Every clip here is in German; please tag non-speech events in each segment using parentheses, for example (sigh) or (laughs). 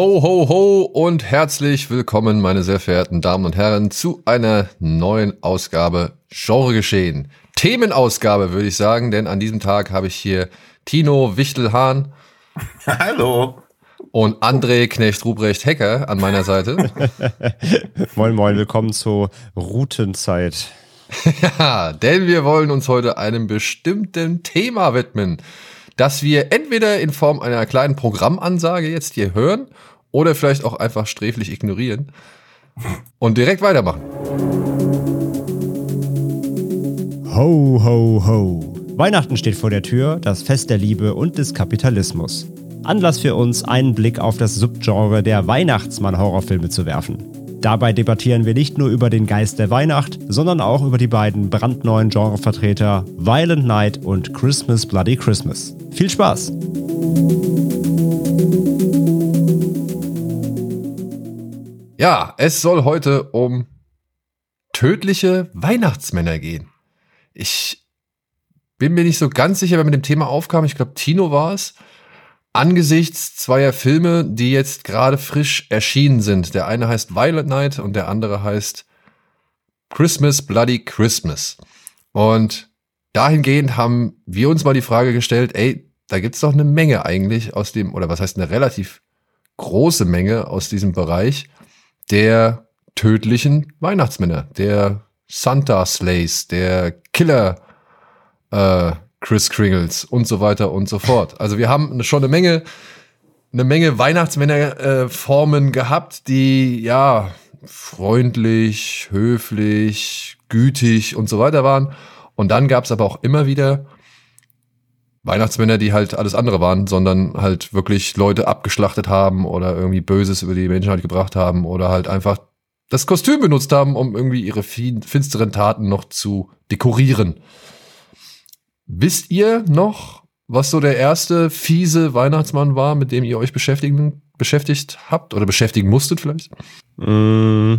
Ho, ho, ho und herzlich willkommen, meine sehr verehrten Damen und Herren, zu einer neuen Ausgabe Genre geschehen. Themenausgabe, würde ich sagen, denn an diesem Tag habe ich hier Tino Wichtelhahn. (laughs) Hallo. Und André Knecht Ruprecht Hecker an meiner Seite. (laughs) moin, moin, willkommen zur Routenzeit. (laughs) ja, denn wir wollen uns heute einem bestimmten Thema widmen das wir entweder in Form einer kleinen Programmansage jetzt hier hören oder vielleicht auch einfach sträflich ignorieren und direkt weitermachen. Ho, ho, ho. Weihnachten steht vor der Tür, das Fest der Liebe und des Kapitalismus. Anlass für uns, einen Blick auf das Subgenre der Weihnachtsmann-Horrorfilme zu werfen. Dabei debattieren wir nicht nur über den Geist der Weihnacht, sondern auch über die beiden brandneuen Genrevertreter Violent Night und Christmas Bloody Christmas. Viel Spaß! Ja, es soll heute um tödliche Weihnachtsmänner gehen. Ich bin mir nicht so ganz sicher, wer mit dem Thema aufkam. Ich glaube, Tino war es angesichts zweier Filme, die jetzt gerade frisch erschienen sind. Der eine heißt Violet Night und der andere heißt Christmas Bloody Christmas. Und dahingehend haben wir uns mal die Frage gestellt, ey, da gibt's doch eine Menge eigentlich aus dem, oder was heißt eine relativ große Menge aus diesem Bereich der tödlichen Weihnachtsmänner, der Santa Slays, der Killer äh, Chris Kringles und so weiter und so fort. Also wir haben schon eine Menge, eine Menge Weihnachtsmännerformen äh, gehabt, die ja freundlich, höflich, gütig und so weiter waren. Und dann gab es aber auch immer wieder Weihnachtsmänner, die halt alles andere waren, sondern halt wirklich Leute abgeschlachtet haben oder irgendwie Böses über die Menschheit gebracht haben oder halt einfach das Kostüm benutzt haben, um irgendwie ihre finsteren Taten noch zu dekorieren. Wisst ihr noch, was so der erste fiese Weihnachtsmann war, mit dem ihr euch beschäftigen, beschäftigt habt oder beschäftigen musstet vielleicht? Mm,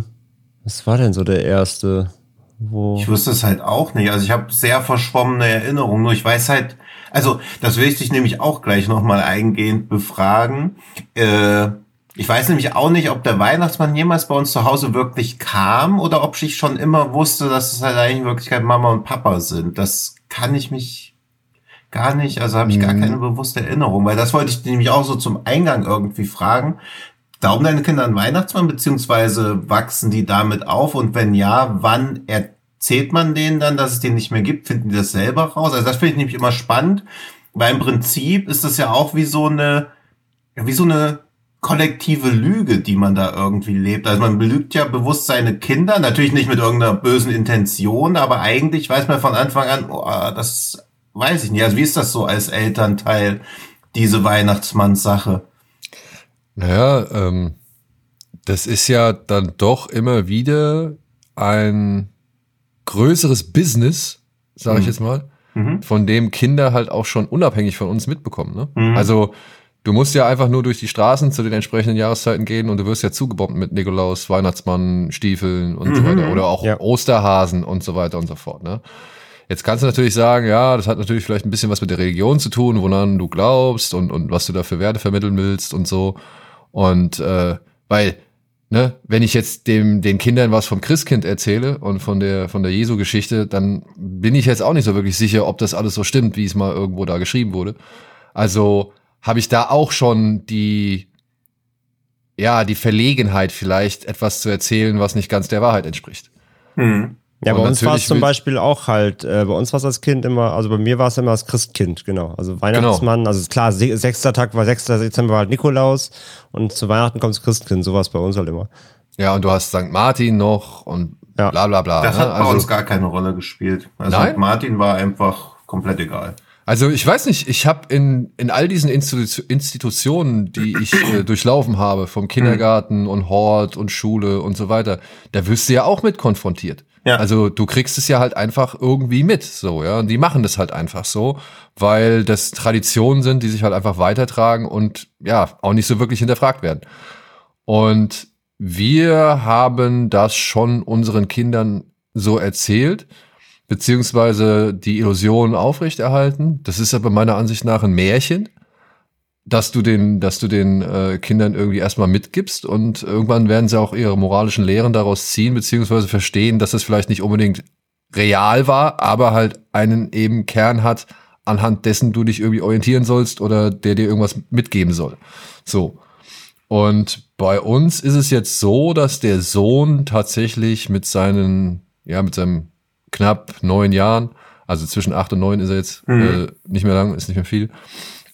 was war denn so der erste? Wo ich wusste es halt auch nicht. Also ich habe sehr verschwommene Erinnerungen. Nur ich weiß halt, also das will ich dich nämlich auch gleich nochmal eingehend befragen. Äh, ich weiß nämlich auch nicht, ob der Weihnachtsmann jemals bei uns zu Hause wirklich kam oder ob ich schon immer wusste, dass es halt eigentlich in Wirklichkeit Mama und Papa sind. Das kann ich mich gar nicht, also habe ich gar keine mhm. bewusste Erinnerung, weil das wollte ich nämlich auch so zum Eingang irgendwie fragen. Glauben deine Kinder an Weihnachtsmann, beziehungsweise wachsen die damit auf? Und wenn ja, wann erzählt man denen dann, dass es den nicht mehr gibt? Finden die das selber raus? Also das finde ich nämlich immer spannend, weil im Prinzip ist das ja auch wie so eine, wie so eine kollektive Lüge, die man da irgendwie lebt. Also man belügt ja bewusst seine Kinder, natürlich nicht mit irgendeiner bösen Intention, aber eigentlich weiß man von Anfang an, oh, das weiß ich nicht. Also wie ist das so als Elternteil, diese Weihnachtsmannssache? Naja, ähm, das ist ja dann doch immer wieder ein größeres Business, sage ich mhm. jetzt mal, mhm. von dem Kinder halt auch schon unabhängig von uns mitbekommen. Ne? Mhm. Also Du musst ja einfach nur durch die Straßen zu den entsprechenden Jahreszeiten gehen und du wirst ja zugebombt mit Nikolaus, Weihnachtsmann, Stiefeln und mhm. so weiter. Oder auch ja. Osterhasen und so weiter und so fort. Ne? Jetzt kannst du natürlich sagen, ja, das hat natürlich vielleicht ein bisschen was mit der Religion zu tun, woran du glaubst und, und was du da für Werte vermitteln willst und so. Und äh, weil, ne, wenn ich jetzt dem, den Kindern was vom Christkind erzähle und von der, von der Jesu-Geschichte, dann bin ich jetzt auch nicht so wirklich sicher, ob das alles so stimmt, wie es mal irgendwo da geschrieben wurde. Also habe ich da auch schon die, ja, die Verlegenheit vielleicht etwas zu erzählen, was nicht ganz der Wahrheit entspricht. Hm. Ja, bei uns war es zum Beispiel auch halt, äh, bei uns war es als Kind immer, also bei mir war es immer das Christkind, genau. Also Weihnachtsmann, genau. also klar, sechster Tag war 6. Dezember war halt Nikolaus und zu Weihnachten kommt das Christkind, sowas bei uns halt immer. Ja, und du hast St. Martin noch und ja. bla bla bla. Das ne? hat bei also, uns gar keine Rolle gespielt. Also Nein? Martin war einfach komplett egal. Also ich weiß nicht, ich habe in, in all diesen Institu Institutionen, die ich äh, durchlaufen habe, vom Kindergarten und Hort und Schule und so weiter, da wirst du ja auch mit konfrontiert. Ja. Also du kriegst es ja halt einfach irgendwie mit, so, ja. Und die machen das halt einfach so, weil das Traditionen sind, die sich halt einfach weitertragen und ja, auch nicht so wirklich hinterfragt werden. Und wir haben das schon unseren Kindern so erzählt, beziehungsweise die Illusion aufrechterhalten. Das ist aber meiner Ansicht nach ein Märchen, dass du den, dass du den äh, Kindern irgendwie erstmal mitgibst und irgendwann werden sie auch ihre moralischen Lehren daraus ziehen, beziehungsweise verstehen, dass es vielleicht nicht unbedingt real war, aber halt einen eben Kern hat, anhand dessen du dich irgendwie orientieren sollst oder der dir irgendwas mitgeben soll. So. Und bei uns ist es jetzt so, dass der Sohn tatsächlich mit seinen, ja, mit seinem knapp neun Jahren, also zwischen acht und neun ist er jetzt Mhm. äh, nicht mehr lang, ist nicht mehr viel,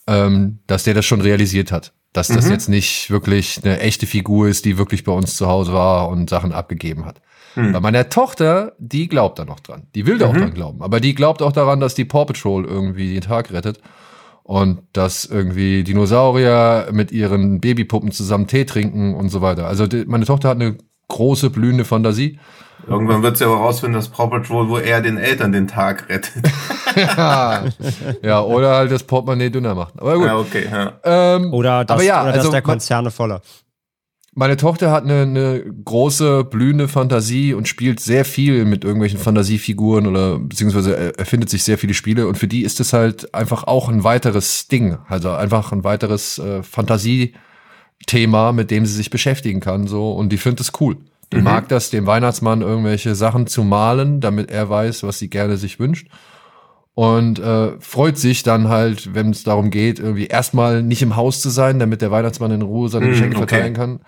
ähm, dass der das schon realisiert hat. Dass das Mhm. jetzt nicht wirklich eine echte Figur ist, die wirklich bei uns zu Hause war und Sachen abgegeben hat. Mhm. Bei meiner Tochter, die glaubt da noch dran. Die will da auch Mhm. dran glauben. Aber die glaubt auch daran, dass die Paw Patrol irgendwie den Tag rettet. Und dass irgendwie Dinosaurier mit ihren Babypuppen zusammen Tee trinken und so weiter. Also die, meine Tochter hat eine große, blühende Fantasie. Irgendwann wird sie aber rausfinden, dass Paw Patrol wohl eher den Eltern den Tag rettet. (laughs) ja, oder halt das Portemonnaie dünner macht. Aber gut. ja, okay, ja. Ähm, Oder dass, aber ja, oder dass also der man- Konzerne voller. Meine Tochter hat eine, eine große, blühende Fantasie und spielt sehr viel mit irgendwelchen Fantasiefiguren oder beziehungsweise er- erfindet sich sehr viele Spiele und für die ist es halt einfach auch ein weiteres Ding, also einfach ein weiteres äh, Fantasiethema, mit dem sie sich beschäftigen kann so und die findet es cool. Die Mhm. mag das, dem Weihnachtsmann irgendwelche Sachen zu malen, damit er weiß, was sie gerne sich wünscht und äh, freut sich dann halt, wenn es darum geht, irgendwie erstmal nicht im Haus zu sein, damit der Weihnachtsmann in Ruhe seine Mm, Geschenke okay. verteilen kann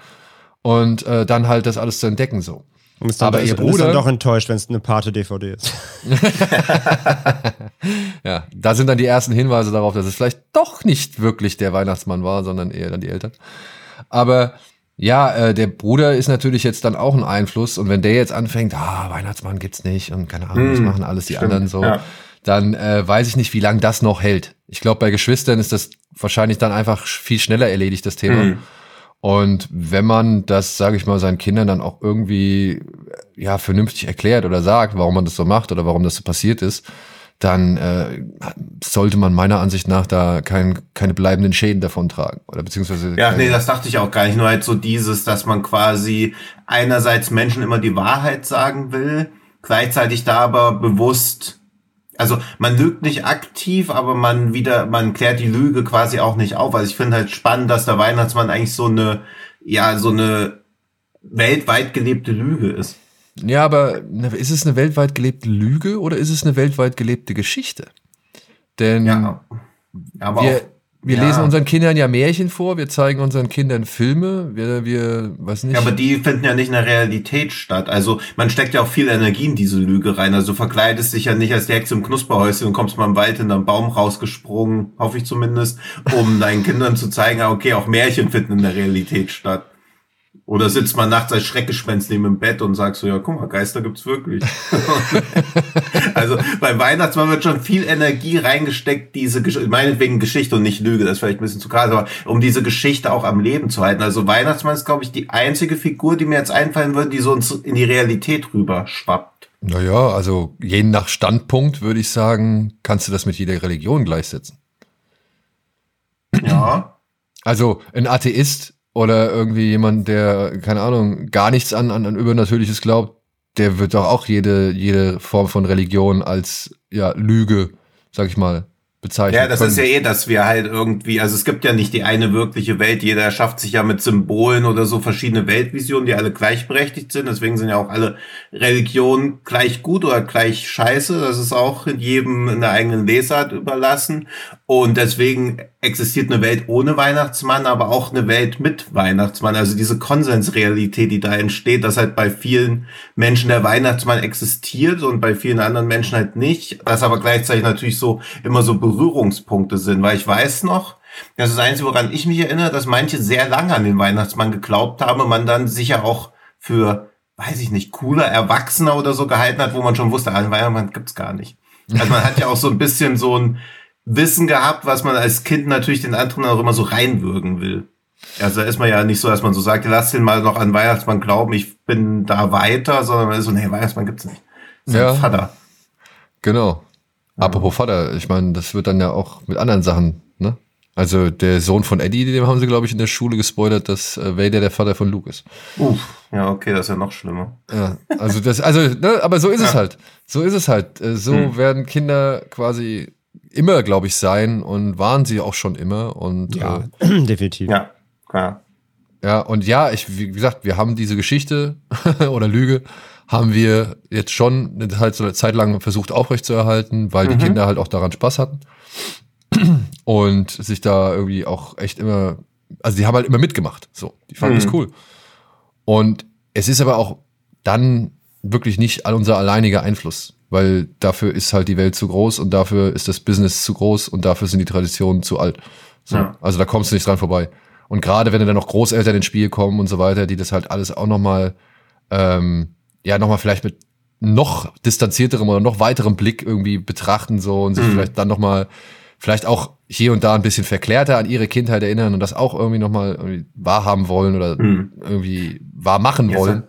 und äh, dann halt das alles zu entdecken so. Dann, Aber ihr und ist dann Bruder- doch enttäuscht, wenn es eine Pate-DVD ist. (laughs) Ja, da sind dann die ersten Hinweise darauf, dass es vielleicht doch nicht wirklich der Weihnachtsmann war, sondern eher dann die Eltern. Aber ja, äh, der Bruder ist natürlich jetzt dann auch ein Einfluss und wenn der jetzt anfängt, ah, Weihnachtsmann gibt's nicht und keine Ahnung, das Hm, machen alles die stimmt, anderen so, ja. dann äh, weiß ich nicht, wie lange das noch hält. Ich glaube, bei Geschwistern ist das wahrscheinlich dann einfach viel schneller erledigt, das Thema. Hm. Und wenn man das, sage ich mal, seinen Kindern dann auch irgendwie ja vernünftig erklärt oder sagt, warum man das so macht oder warum das so passiert ist, dann äh, sollte man meiner Ansicht nach da kein, keine bleibenden Schäden davon tragen oder beziehungsweise Ja, nee, das dachte ich auch gar nicht. Nur halt so dieses, dass man quasi einerseits Menschen immer die Wahrheit sagen will, gleichzeitig da aber bewusst, also man lügt nicht aktiv, aber man wieder, man klärt die Lüge quasi auch nicht auf. Also ich finde halt spannend, dass der Weihnachtsmann eigentlich so eine, ja, so eine weltweit gelebte Lüge ist. Ja, aber ne, ist es eine weltweit gelebte Lüge oder ist es eine weltweit gelebte Geschichte? Denn Ja. Wir, wir ja. lesen unseren Kindern ja Märchen vor, wir zeigen unseren Kindern Filme, wir, wir weiß nicht. Ja, aber die finden ja nicht in der Realität statt. Also man steckt ja auch viel Energie in diese Lüge rein. Also du verkleidest dich ja nicht als die Hexe im Knusperhäuschen und kommst mal im Wald in einen Baum rausgesprungen, hoffe ich zumindest, um (laughs) deinen Kindern zu zeigen, okay, auch Märchen finden in der Realität statt. Oder sitzt man nachts als Schreckgespenst neben dem Bett und sagst so, ja, guck mal, Geister gibt's wirklich. (laughs) also beim Weihnachtsmann wird schon viel Energie reingesteckt, diese Gesch meinetwegen Geschichte und nicht Lüge, das ist vielleicht ein bisschen zu krass, aber um diese Geschichte auch am Leben zu halten. Also Weihnachtsmann ist, glaube ich, die einzige Figur, die mir jetzt einfallen würde, die so ins- in die Realität rüber schwappt. Naja, also je nach Standpunkt würde ich sagen, kannst du das mit jeder Religion gleichsetzen. Ja. Also ein Atheist oder irgendwie jemand, der, keine Ahnung, gar nichts an, an, an Übernatürliches glaubt, der wird doch auch jede, jede Form von Religion als ja, Lüge, sag ich mal, bezeichnen. Ja, das können. ist ja eh, dass wir halt irgendwie, also es gibt ja nicht die eine wirkliche Welt, jeder erschafft sich ja mit Symbolen oder so verschiedene Weltvisionen, die alle gleichberechtigt sind, deswegen sind ja auch alle Religionen gleich gut oder gleich scheiße, das ist auch in jedem in der eigenen Lesart überlassen und deswegen existiert eine Welt ohne Weihnachtsmann, aber auch eine Welt mit Weihnachtsmann, also diese Konsensrealität, die da entsteht, dass halt bei vielen Menschen der Weihnachtsmann existiert und bei vielen anderen Menschen halt nicht, dass aber gleichzeitig natürlich so immer so Berührungspunkte sind, weil ich weiß noch, das ist das Einzige, woran ich mich erinnere, dass manche sehr lange an den Weihnachtsmann geglaubt haben und man dann sicher auch für, weiß ich nicht, cooler Erwachsener oder so gehalten hat, wo man schon wusste, ah, den Weihnachtsmann gibt's gar nicht. Also man hat ja auch so ein bisschen so ein, Wissen gehabt, was man als Kind natürlich den anderen auch immer so reinwürgen will. Also da ist man ja nicht so, dass man so sagt, lass den mal noch an Weihnachtsmann glauben, ich bin da weiter, sondern man ist so, nee, Weihnachtsmann gibt's nicht. Das ist Ja. Vater. Genau. Apropos Vater, ich meine, das wird dann ja auch mit anderen Sachen, ne? Also der Sohn von Eddie, dem haben sie, glaube ich, in der Schule gespoilert, dass äh, Vader der Vater von Luke ist. Uff, ja, okay, das ist ja noch schlimmer. Ja, also das, also, ne, aber so ist es Ja. halt. So ist es halt. Äh, So Hm. werden Kinder quasi immer, glaube ich, sein und waren sie auch schon immer. Und Ja, äh, (clears throat) definitiv. Ja, klar. ja, und ja, ich, wie gesagt, wir haben diese Geschichte (laughs) oder Lüge, haben wir jetzt schon eine- halt so eine Zeit lang versucht aufrechtzuerhalten, weil die Kinder halt auch daran Spaß hatten. (clears throat) Und sich da irgendwie auch echt immer, also die haben halt immer mitgemacht. So, die fanden Mhm. es cool. Und es ist aber auch dann wirklich nicht all unser alleiniger Einfluss, weil dafür ist halt die Welt zu groß und dafür ist das Business zu groß und dafür sind die Traditionen zu alt. So, Ja. Also da kommst du nicht dran vorbei. Und gerade wenn dann noch Großeltern ins Spiel kommen und so weiter, die das halt alles auch nochmal, ähm, ja, nochmal vielleicht mit noch distanzierterem oder noch weiterem Blick irgendwie betrachten so und sich Mhm. vielleicht dann nochmal, vielleicht auch hier und da ein bisschen verklärter an ihre Kindheit erinnern und das auch irgendwie nochmal irgendwie wahrhaben wollen oder Mhm. irgendwie wahr machen Ja, wollen.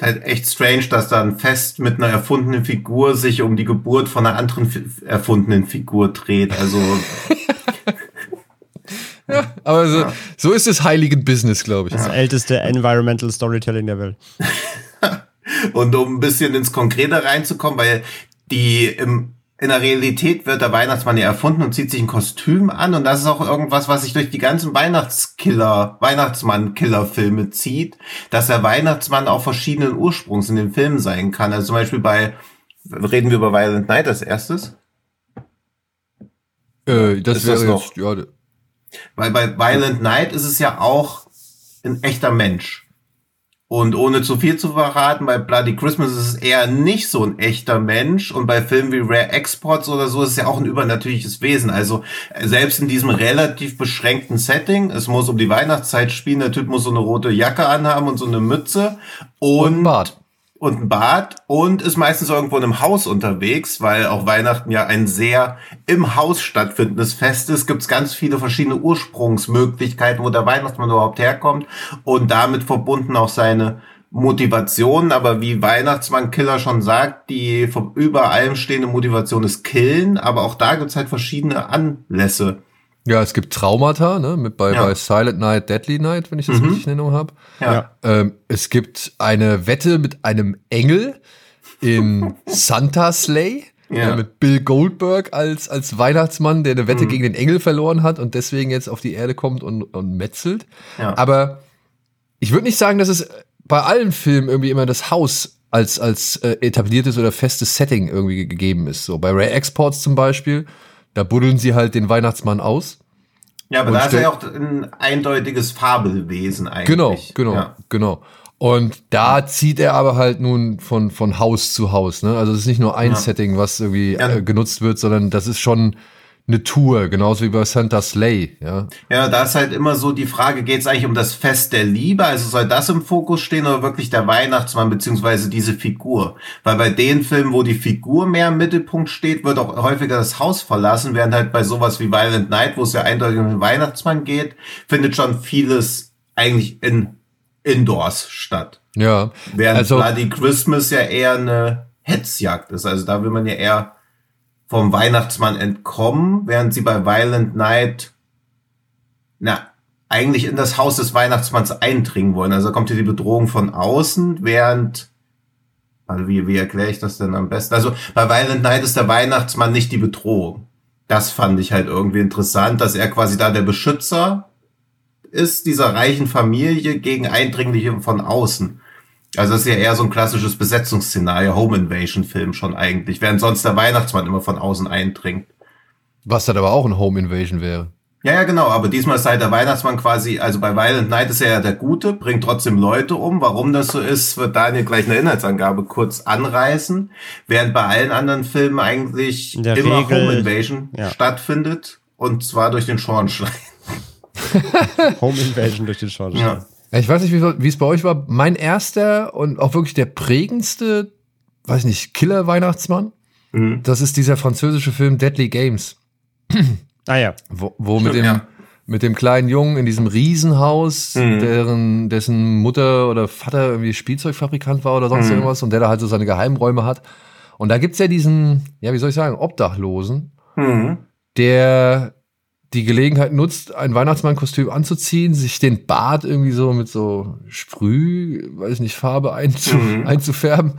Halt echt strange, dass da ein Fest mit einer erfundenen Figur sich um die Geburt von einer anderen fi erfundenen Figur dreht. Also, (laughs) Aber so, so ist es heiligen Business, glaube ich. Das älteste Environmental Storytelling der Welt. (laughs) und um ein bisschen ins Konkrete reinzukommen, weil die im, in der Realität wird der Weihnachtsmann ja erfunden und zieht sich ein Kostüm an und das ist auch irgendwas, was sich durch die ganzen Weihnachtskiller, Weihnachtsmann-Killer-Filme zieht, dass der Weihnachtsmann auch verschiedenen Ursprungs in den Filmen sein kann. Also zum Beispiel bei, reden wir über Violent Night als erstes? Äh, das Ist das wäre noch? jetzt, ja, Weil bei Violent Night ist es ja auch ein echter Mensch. Und ohne zu viel zu verraten, bei Bloody Christmas ist es eher nicht so ein echter Mensch. Und bei Filmen wie Rare Exports oder so ist es ja auch ein übernatürliches Wesen. Also äh, selbst in diesem relativ beschränkten Setting, es muss um die Weihnachtszeit spielen, der Typ muss so eine rote Jacke anhaben und so eine Mütze. und ein Bart. Und ein Bad und ist meistens irgendwo in einem Haus unterwegs, weil auch Weihnachten ja ein sehr im Haus stattfindendes Fest ist, gibt es ganz viele verschiedene Ursprungsmöglichkeiten, wo der Weihnachtsmann überhaupt herkommt und damit verbunden auch seine Motivation, aber wie Weihnachtsmann Killer schon sagt, die vom über allem stehende Motivation ist Killen, aber auch da gibt's halt verschiedene Anlässe. Ja, es gibt Traumata, ne, mit bei, Ja. bei Silent Night, Deadly Night, wenn ich das Mhm. richtig in Erinnerung habe. Ja. Ähm, es gibt eine Wette mit einem Engel in (laughs) Santa Slay. Ja. äh, mit Bill Goldberg als, als Weihnachtsmann, der eine Wette Mhm. gegen den Engel verloren hat und deswegen jetzt auf die Erde kommt und, und metzelt. Ja. Aber ich würde nicht sagen, dass es bei allen Filmen irgendwie immer das Haus als, als äh, etabliertes oder festes Setting irgendwie ge- gegeben ist. So bei Ray Exports zum Beispiel, da buddeln sie halt den Weihnachtsmann aus. Ja, aber da ist stell- ja auch ein eindeutiges Fabelwesen eigentlich. Genau, genau, Ja. genau. Und da zieht er aber halt nun von, von Haus zu Haus. Ne? Also es ist nicht nur ein Ja. Setting, was irgendwie Ja. äh, genutzt wird, sondern das ist schon eine Tour, genauso wie bei Santa Slay. Ja, Ja, da ist halt immer so die Frage, geht es eigentlich um das Fest der Liebe? Also soll das im Fokus stehen oder wirklich der Weihnachtsmann beziehungsweise diese Figur? Weil bei den Filmen, wo die Figur mehr im Mittelpunkt steht, wird auch häufiger das Haus verlassen, während halt bei sowas wie Violent Night, wo es ja eindeutig um den Weihnachtsmann geht, findet schon vieles eigentlich in Indoors statt. ja. Während Also- Bloody Christmas ja eher eine Hetzjagd ist. Also da will man ja eher vom Weihnachtsmann entkommen, während sie bei Violent Night, na, eigentlich in das Haus des Weihnachtsmanns eindringen wollen. Also kommt hier die Bedrohung von außen, während, also wie, wie erkläre ich das denn am besten? Also bei Violent Night ist der Weihnachtsmann nicht die Bedrohung. Das fand ich halt irgendwie interessant, dass er quasi da der Beschützer ist dieser reichen Familie gegen Eindringliche von außen. Also das ist ja eher so ein klassisches Besetzungsszenario, Home Invasion Film schon eigentlich, während sonst der Weihnachtsmann immer von außen eindringt. Was dann aber auch ein Home Invasion wäre. Ja, ja, genau, aber diesmal ist halt der Weihnachtsmann quasi, also bei Violent Night ist er ja der Gute, bringt trotzdem Leute um. Warum das so ist, wird Daniel gleich eine Inhaltsangabe kurz anreißen, während bei allen anderen Filmen eigentlich immer Regel- Home Invasion ja. stattfindet und zwar durch den Schornstein. (laughs) Home Invasion durch den Schornstein. Ja. Ich weiß nicht, wie es bei euch war. Mein erster und auch wirklich der prägendste, weiß nicht, Killer-Weihnachtsmann, Mhm. das ist dieser französische Film Deadly Games. Ah ja. Wo, wo mit, Stimmt, dem, ja. mit dem kleinen Jungen in diesem Riesenhaus, Mhm. deren, dessen Mutter oder Vater irgendwie Spielzeugfabrikant war oder sonst Mhm. irgendwas und der da halt so seine Geheimräume hat. Und da gibt's ja diesen, ja, wie soll ich sagen, Obdachlosen, Mhm. der die Gelegenheit nutzt, ein Weihnachtsmannkostüm anzuziehen, sich den Bart irgendwie so mit so Sprüh, weiß ich nicht, Farbe einzu, Mhm. einzufärben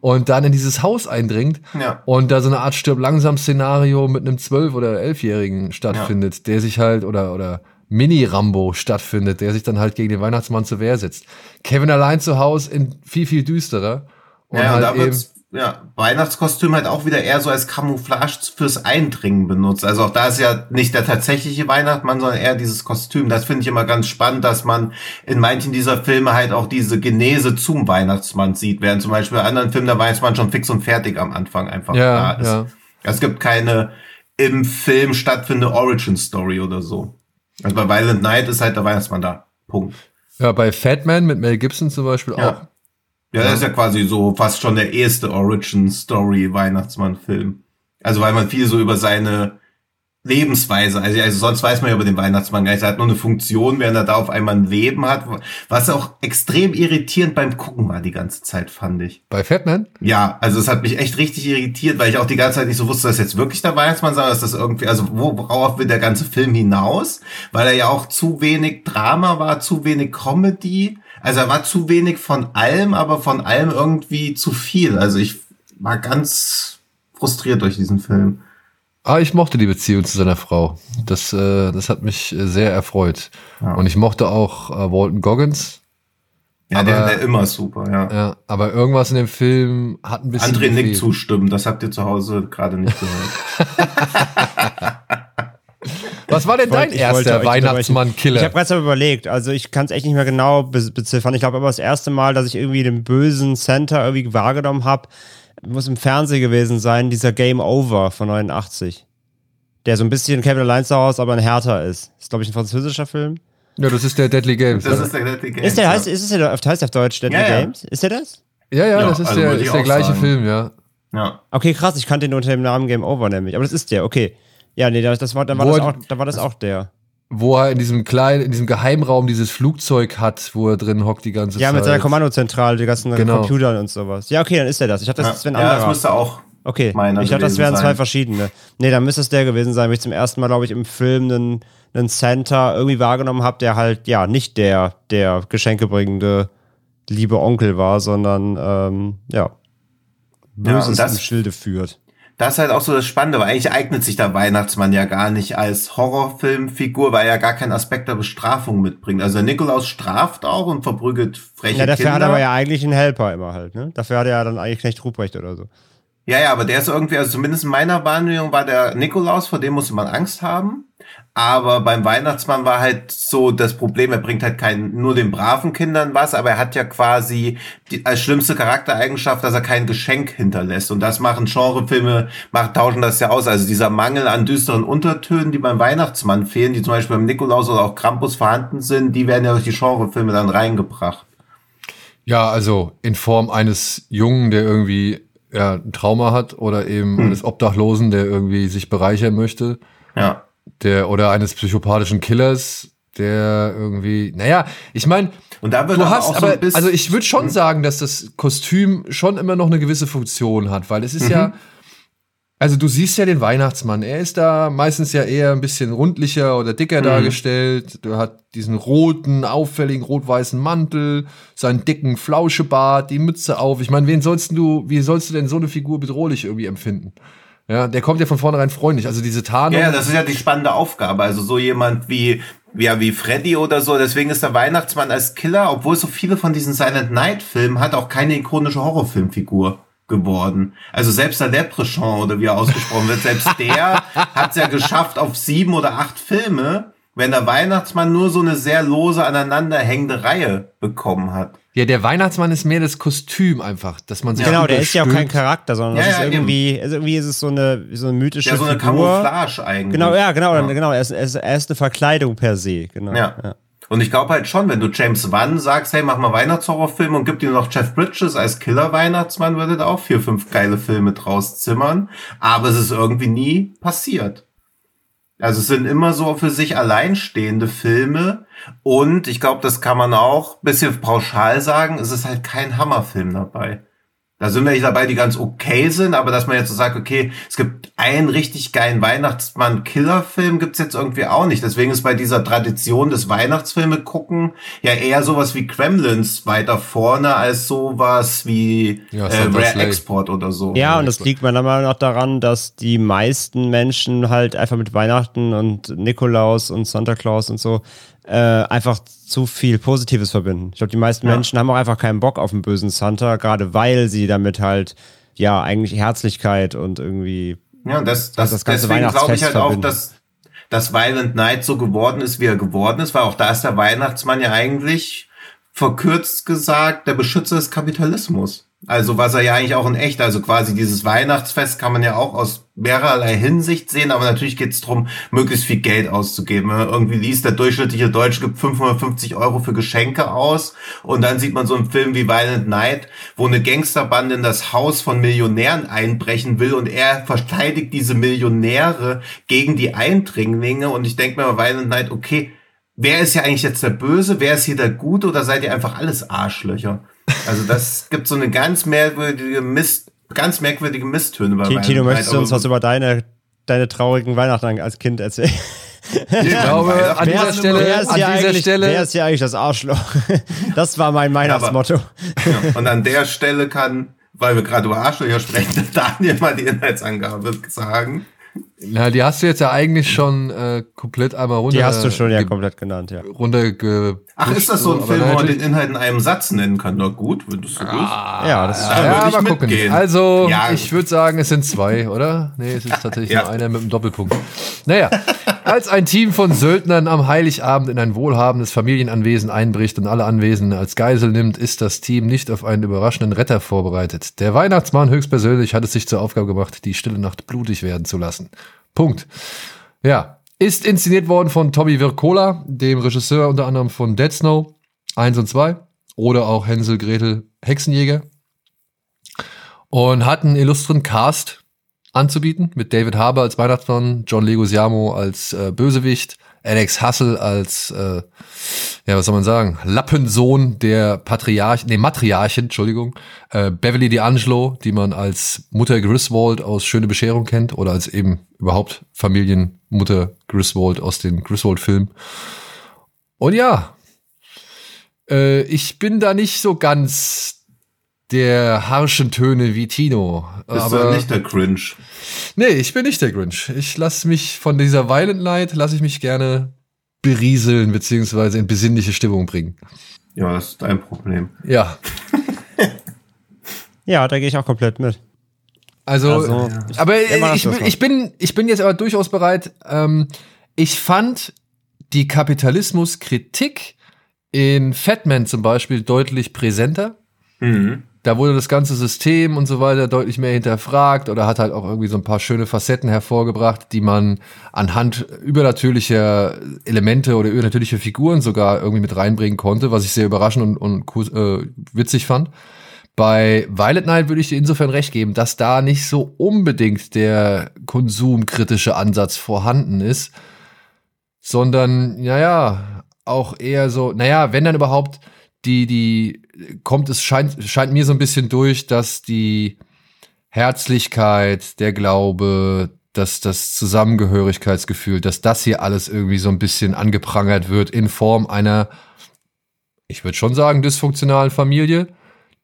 und dann in dieses Haus eindringt Ja. und da so eine Art stirb langsam Szenario mit einem zwölf oder elfjährigen stattfindet, der sich halt oder oder Mini Rambo stattfindet, der sich dann halt gegen den Weihnachtsmann zur Wehr setzt. Kevin allein zu Hause in viel viel düsterer und Ja, und halt da eben ja, Weihnachtskostüm halt auch wieder eher so als Camouflage fürs Eindringen benutzt. Also auch da ist ja nicht der tatsächliche Weihnachtsmann, sondern eher dieses Kostüm. Das finde ich immer ganz spannend, dass man in manchen dieser Filme halt auch diese Genese zum Weihnachtsmann sieht, während zum Beispiel in anderen Filmen der Weihnachtsmann schon fix und fertig am Anfang einfach ja, da ist. ja. Es gibt keine im Film stattfindende Origin Story oder so. Also bei Violent Night ist halt der Weihnachtsmann da. Punkt. Ja, bei Fatman mit Mel Gibson zum Beispiel Ja. auch. Ja, das ist ja quasi so fast schon der erste Origin-Story-Weihnachtsmann-Film. Also weil man viel so über seine Lebensweise, also, also sonst weiß man ja über den Weihnachtsmann gar nicht, er hat nur eine Funktion, während er da auf einmal ein Leben hat, was auch extrem irritierend beim Gucken war die ganze Zeit, fand ich. Bei Fatman? Ja, also es hat mich echt richtig irritiert, weil ich auch die ganze Zeit nicht so wusste, dass jetzt wirklich der Weihnachtsmann sei, dass das irgendwie, also wo- worauf will der ganze Film hinaus? Weil er ja auch zu wenig Drama war, zu wenig Comedy. Also er war zu wenig von allem, aber von allem irgendwie zu viel. Also ich war ganz frustriert durch diesen Film. Ah, ich mochte die Beziehung zu seiner Frau. Das, äh, das hat mich sehr erfreut. Ja. Und ich mochte auch äh, Walton Goggins. Ja, der, Aber- der immer super, ja. Ja, aber irgendwas in dem Film hat ein bisschen. André gefehlt. zustimmen, das habt ihr zu Hause gerade nicht gehört. (laughs) Was war denn Ich dein wollte erster euch Ich Weihnachtsmann-Killer? habe gerade mal überlegt, also ich kann es echt nicht mehr genau be beziffern. Ich glaube aber das erste Mal, dass ich irgendwie den bösen Santa irgendwie wahrgenommen habe, muss im Fernsehen gewesen sein, dieser Game Over von 89. Der so ein bisschen Kevin allein zu Hause, aber ein härter ist. Ist, glaube ich, ein französischer Film. Ja, das ist der Deadly Games. Das oder? ist der Deadly Games, Ist der, ja. heißt, ist es der, heißt der auf Deutsch Deadly Ja, ja. Games? Ist der das? ja, ja, Ja, das ist also der, ist der gleiche sagen. Film, ja. Ja. Okay, krass, ich kannte ihn unter dem Namen Game Over nämlich. Aber das ist der, okay. Ja, nee, das, das war, dann, war Wo das auch, dann war das auch der. Wo er in diesem kleinen, in diesem Geheimraum dieses Flugzeug hat, wo er drin hockt die ganze Ja, Zeit. mit seiner Kommandozentrale, die ganzen Genau. Computern und sowas. Ja, okay, dann ist er das. Ich dachte, das ist ja, ein ja, das anderer. müsste auch Okay, meiner ich dachte, das wären zwei sein. verschiedene. Nee, dann müsste es der gewesen sein, weil ich zum ersten Mal, glaube ich, im Film einen, einen Santa irgendwie wahrgenommen habe, der halt, ja, nicht der, der geschenkebringende liebe Onkel war, sondern, ähm, ja, Ja, Böses und das- im Schilde führt. Das ist halt auch so das Spannende, weil eigentlich eignet sich der Weihnachtsmann ja gar nicht als Horrorfilmfigur, weil er ja gar keinen Aspekt der Bestrafung mitbringt. Also der Nikolaus straft auch und verprügelt freche Ja, dafür Kinder. hat er aber ja eigentlich einen Helper immer halt, ne? Dafür hat er ja dann eigentlich Knecht Ruprecht oder so. Ja, ja, aber der ist irgendwie, also zumindest in meiner Wahrnehmung war der Nikolaus, vor dem musste man Angst haben. Aber beim Weihnachtsmann war halt so das Problem, er bringt halt keinen, nur den braven Kindern was, aber er hat ja quasi die, als schlimmste Charaktereigenschaft, dass er kein Geschenk hinterlässt. Und das machen Genrefilme, macht, tauschen das ja aus. Also dieser Mangel an düsteren Untertönen, die beim Weihnachtsmann fehlen, die zum Beispiel beim Nikolaus oder auch Krampus vorhanden sind, die werden ja durch die Genrefilme dann reingebracht. Ja, also in Form eines Jungen, der irgendwie ja, ein Trauma hat oder eben Hm. eines Obdachlosen, der irgendwie sich bereichern möchte. Ja. Der, oder eines psychopathischen Killers, der irgendwie, naja, ich meine, Und da wird du hast, auch so aber, bisschen, also ich würde schon sagen, dass das Kostüm schon immer noch eine gewisse Funktion hat, weil es ist ja, also du siehst ja den Weihnachtsmann, er ist da meistens ja eher ein bisschen rundlicher oder dicker dargestellt, du hat diesen roten, auffälligen rot-weißen Mantel, seinen dicken Flauschebart, die Mütze auf. Ich meine, wen sollst du, wie sollst du denn so eine Figur bedrohlich irgendwie empfinden? Ja, der kommt ja von vornherein freundlich. Also diese Tarnung. Ja, das ist ja die spannende Aufgabe. Also so jemand wie, ja, wie Freddy oder so. Deswegen ist der Weihnachtsmann als Killer, obwohl so viele von diesen Silent Night Filmen hat, auch keine ikonische Horrorfilmfigur geworden. Also selbst der Leprechaun oder wie er ausgesprochen wird, selbst (laughs) der hat es ja geschafft auf sieben oder acht Filme, wenn der Weihnachtsmann nur so eine sehr lose aneinanderhängende Reihe bekommen hat. Ja, der Weihnachtsmann ist mehr das Kostüm einfach, dass man sich Genau, der ist ja auch kein. Charakter, sondern Ja, das ist ja, irgendwie, also irgendwie ist es so eine, so eine mythische Ja, so eine Figur. Camouflage eigentlich. Genau, ja, genau, Ja. genau. Er ist, er, ist, er ist eine Verkleidung per se, genau. Ja. Und ich glaube halt schon, wenn du James Wan sagst, hey, mach mal Weihnachtshorrorfilme und gib dir noch Jeff Bridges als Killer-Weihnachtsmann, würde da auch vier, fünf geile Filme draus zimmern. Aber es ist irgendwie nie passiert. Also es sind immer so für sich alleinstehende Filme und ich glaube, das kann man auch bisschen pauschal sagen, es ist halt kein Hammerfilm dabei. Da sind wir nicht dabei, die ganz okay sind, aber dass man jetzt so sagt, okay, es gibt einen richtig geilen Weihnachtsmann-Killer-Film, gibt's jetzt irgendwie auch nicht. Deswegen ist bei dieser Tradition des Weihnachtsfilme gucken ja eher sowas wie Kremlins weiter vorne als sowas wie Ja, äh, Rare. Export oder so. Ja, und das liegt meiner Meinung nach daran, dass die meisten Menschen halt einfach mit Weihnachten und Nikolaus und Santa Claus und so äh, einfach zu viel Positives verbinden. Ich glaube, die meisten Ja. Menschen haben auch einfach keinen Bock auf einen bösen Santa, gerade weil sie damit halt ja eigentlich Herzlichkeit und irgendwie Ja, das, das, das ganze deswegen glaube ich halt auch, verbinden. dass, dass Violent Night so geworden ist, wie er geworden ist, weil auch da ist der Weihnachtsmann ja eigentlich verkürzt gesagt der Beschützer des Kapitalismus. Also was er ja eigentlich auch in echt, also quasi dieses Weihnachtsfest kann man ja auch aus mehrerlei Hinsicht sehen, aber natürlich geht es darum, möglichst viel Geld auszugeben. Irgendwie liest, der durchschnittliche Deutsche gibt 550 Euro für Geschenke aus und dann sieht man so einen Film wie Violent Night, wo eine Gangsterbande in das Haus von Millionären einbrechen will und er verteidigt diese Millionäre gegen die Eindringlinge und ich denke mir bei Violent Night, okay, wer ist ja eigentlich jetzt der Böse, wer ist hier der Gute oder seid ihr einfach alles Arschlöcher? Also das gibt so eine ganz merkwürdige Mist, ganz merkwürdige Misstöne bei Tino, Tino, möchtest du uns was über deine, deine traurigen Weihnachten als Kind erzählen? Ich glaube, an Wer dieser ist- Stelle, wer ist an hier dieser eigentlich, Stelle, Wer ist hier eigentlich das Arschloch? (laughs) Das war mein Weihnachtsmotto. Ja, und an der Stelle kann, weil wir gerade über Arschlöcher sprechen, (laughs) Daniel mal die Inhaltsangabe sagen. Na, die hast du jetzt ja eigentlich schon äh, komplett einmal runter. Die hast du schon ja komplett genannt, ja. runter ge Ach, ist das so ein aber Film, wo man den Inhalt in einem Satz nennen kann? Na gut, wenn du es so willst. Ja, das ist Ja, mal gucken. mitgehen. Also, Ja. ich würde sagen, es sind zwei, oder? Nee, es ist tatsächlich Ja. nur einer mit einem Doppelpunkt. Naja, (laughs) als ein Team von Söldnern am Heiligabend in ein wohlhabendes Familienanwesen einbricht und alle Anwesenden als Geisel nimmt, ist das Team nicht auf einen überraschenden Retter vorbereitet. Der Weihnachtsmann höchstpersönlich hat es sich zur Aufgabe gemacht, die stille Nacht blutig werden zu lassen. Punkt. Ja. Ist inszeniert worden von Tommy Wirkola, dem Regisseur unter anderem von Dead Snow 1 und 2 oder auch Hänsel, Gretel, Hexenjäger und hat einen illustren Cast anzubieten mit David Harbour als Weihnachtsmann, John Leguizamo als äh, Bösewicht, Alex Hassel als äh, ja was soll man sagen Lappensohn der Patriarch nee Matriarchin Entschuldigung äh, Beverly D'Angelo die man als Mutter Griswold aus Schöne Bescherung kennt oder als eben überhaupt Familienmutter Griswold aus den Griswold Filmen und ja äh, ich bin da nicht so ganz der harschen Töne wie Tino. Bist aber du nicht der Cringe? nee, ich bin nicht der Grinch. Ich lasse mich von dieser Violent Night, lasse ich mich gerne berieseln beziehungsweise in besinnliche Stimmung bringen. Ja, das ist dein Problem. Ja, (laughs) Ja, da gehe ich auch komplett mit. also, Also, ich- aber ich, man- ich bin ich bin jetzt aber durchaus bereit. Ähm, ich fand die Kapitalismuskritik in Fatman zum Beispiel deutlich präsenter. Mhm. Da wurde das ganze System und so weiter deutlich mehr hinterfragt oder hat halt auch irgendwie so ein paar schöne Facetten hervorgebracht, die man anhand übernatürlicher Elemente oder übernatürlicher Figuren sogar irgendwie mit reinbringen konnte, was ich sehr überraschend und, und äh, witzig fand. Bei Violet Night würde ich dir insofern recht geben, dass da nicht so unbedingt der konsumkritische Ansatz vorhanden ist, sondern, naja, auch eher so, naja, wenn dann überhaupt die, die, kommt es, scheint, scheint mir so ein bisschen durch, dass die Herzlichkeit, der Glaube, dass das Zusammengehörigkeitsgefühl, dass das hier alles irgendwie so ein bisschen angeprangert wird in Form einer, ich würde schon sagen, dysfunktionalen Familie,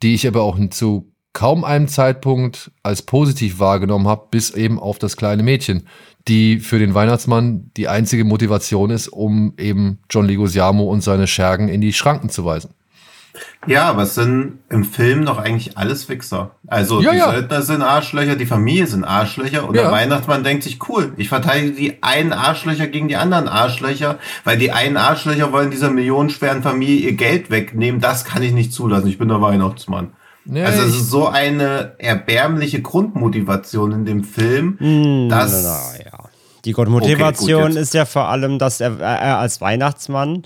die ich aber auch zu kaum einem Zeitpunkt als positiv wahrgenommen habe, bis eben auf das kleine Mädchen, die für den Weihnachtsmann die einzige Motivation ist, um eben John Leguizamo und seine Schergen in die Schranken zu weisen. Ja, aber es sind im Film doch eigentlich alles Wichser. Also Ja, die ja. Söldner sind Arschlöcher, die Familie sind Arschlöcher und Ja. der Weihnachtsmann denkt sich, cool, ich verteidige die einen Arschlöcher gegen die anderen Arschlöcher, weil die einen Arschlöcher wollen dieser millionenschweren Familie ihr Geld wegnehmen. Das kann ich nicht zulassen. Ich bin der Weihnachtsmann. Ja, also es ist so eine erbärmliche Grundmotivation in dem Film. Hm, Das- na, ja. Die Grundmotivation Okay, gut, ist ja vor allem, dass er, er als Weihnachtsmann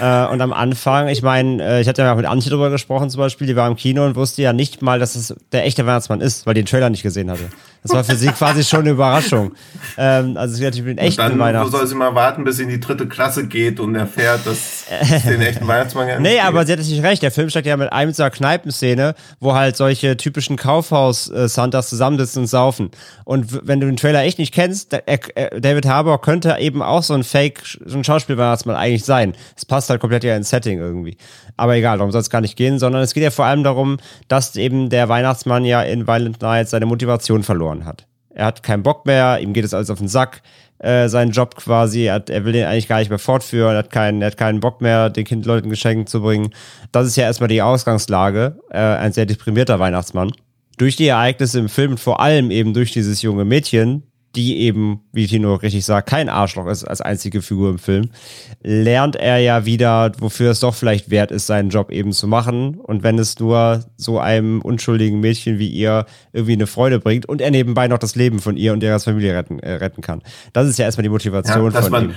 äh, und am Anfang, ich meine, äh, ich hatte ja auch mit Antje drüber gesprochen zum Beispiel, die war im Kino und wusste ja nicht mal, dass es der echte Weihnachtsmann ist, weil die den Trailer nicht gesehen hatte. Das war für sie quasi schon eine Überraschung. Ähm, also sie hat den echten Dann Weihnachts... soll sie mal warten, bis sie in die dritte Klasse geht und erfährt, dass es den echten Weihnachtsmann gar nicht Nee, gibt. aber sie hat natürlich recht. Der Film steckt ja mit einem so einer Kneipenszene, wo halt solche typischen Kaufhaus-Santas zusammensitzen und saufen. Und wenn du den Trailer echt nicht kennst, da- David Harbour könnte eben auch so ein Fake, so ein Schauspielweihnachtsmann eigentlich sein. Es passt halt komplett ja ins Setting irgendwie. Aber egal, darum soll es gar nicht gehen, sondern es geht ja vor allem darum, dass eben der Weihnachtsmann ja in Violent Night seine Motivation verloren hat. Er hat keinen Bock mehr, ihm geht es alles auf den Sack, äh, seinen Job quasi, er, hat, er will den eigentlich gar nicht mehr fortführen, er hat keinen, er hat keinen Bock mehr, den Kind Leuten Geschenke zu bringen. Das ist ja erstmal die Ausgangslage, äh, ein sehr deprimierter Weihnachtsmann. Durch die Ereignisse im Film, vor allem eben durch dieses junge Mädchen, die eben, wie Tino richtig sagt, kein Arschloch ist als einzige Figur im Film, lernt er ja wieder, wofür es doch vielleicht wert ist, seinen Job eben zu machen. Und wenn es nur so einem unschuldigen Mädchen wie ihr irgendwie eine Freude bringt und er nebenbei noch das Leben von ihr und ihrer Familie retten, äh, retten kann. Das ist ja erstmal die Motivation ja, dass von man, ihm.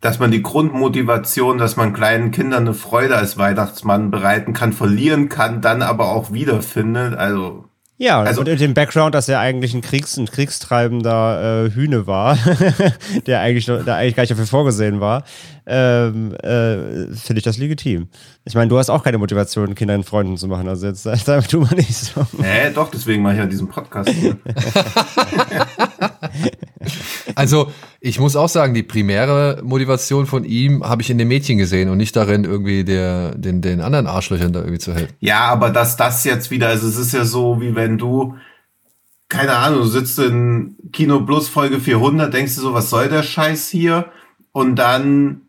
dass man die Grundmotivation, dass man kleinen Kindern eine Freude als Weihnachtsmann bereiten kann, verlieren kann, dann aber auch wiederfindet. Also Ja, Also- und in dem Background, dass er eigentlich ein, Kriegs-, ein kriegstreibender äh, Hühne war, (laughs) der, eigentlich, der eigentlich gar nicht dafür vorgesehen war, ähm, äh, finde ich das legitim. Ich meine, du hast auch keine Motivation, Kindern Freunden zu machen, also jetzt (laughs) sei tu mal nicht so. Äh, doch, deswegen mache ich ja diesen Podcast hier. (laughs) Also, ich muss auch sagen, die primäre Motivation von ihm habe ich in dem Mädchen gesehen und nicht darin, irgendwie der, den, den anderen Arschlöchern da irgendwie zu helfen. Ja, aber dass das jetzt wieder, also es ist ja so, wie wenn du, keine Ahnung, du sitzt in Kino Plus Folge 400, denkst du so, was soll der Scheiß hier? Und dann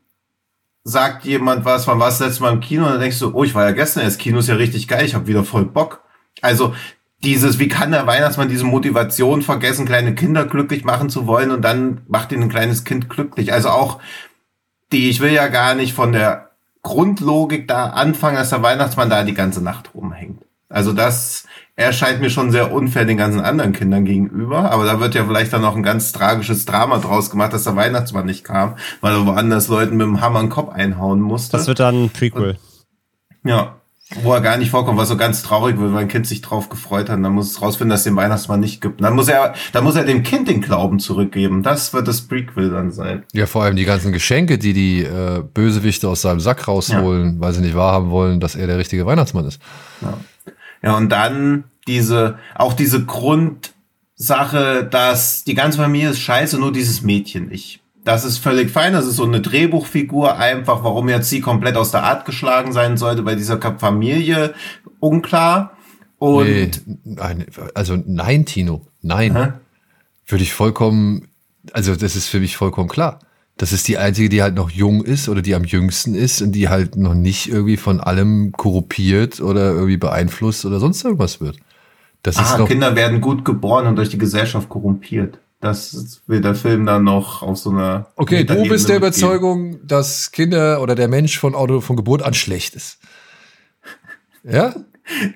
sagt jemand was, wann warst du letztes Mal im Kino? Und dann denkst du, oh, ich war ja gestern erst, Kino ist ja richtig geil, ich habe wieder voll Bock. Also dieses, wie kann der Weihnachtsmann diese Motivation vergessen, kleine Kinder glücklich machen zu wollen und dann macht ihn ein kleines Kind glücklich. Also auch die, ich will ja gar nicht von der Grundlogik da anfangen, dass der Weihnachtsmann da die ganze Nacht rumhängt. Also das erscheint mir schon sehr unfair den ganzen anderen Kindern gegenüber. Aber da wird ja vielleicht dann noch ein ganz tragisches Drama draus gemacht, dass der Weihnachtsmann nicht kam, weil er woanders Leuten mit dem Hammer einen Kopf einhauen musste. Das wird dann ein Prequel. ja. Wo er gar nicht vorkommt, was so ganz traurig wird, weil ein Kind sich drauf gefreut hat. Und dann muss es rausfinden, dass es den Weihnachtsmann nicht gibt. Dann muss er, dann muss er dem Kind den Glauben zurückgeben. Das wird das Prequel dann sein. Ja, vor allem die ganzen Geschenke, die die äh, Bösewichte aus seinem Sack rausholen, weil sie nicht wahrhaben wollen, dass er der richtige Weihnachtsmann ist. Ja, und dann diese, auch diese Grundsache, dass die ganze Familie ist scheiße, nur dieses Mädchen nicht. Das ist völlig fein, das ist so eine Drehbuchfigur einfach, warum jetzt sie komplett aus der Art geschlagen sein sollte bei dieser Familie, unklar. Und Nee, nein, also nein, Tino, nein. Hä? Würde ich vollkommen, also das ist für mich vollkommen klar. Das ist die einzige, die halt noch jung ist oder die am jüngsten ist und die halt noch nicht irgendwie von allem korruptiert oder irgendwie beeinflusst oder sonst irgendwas wird. Das ist ah, noch, Kinder werden gut geboren und durch die Gesellschaft korrumpiert. Das will der Film dann noch auf so einer. okay, du bist der. Überzeugung, dass Kinder oder der Mensch von Auto von Geburt an schlecht ist. (laughs) Ja?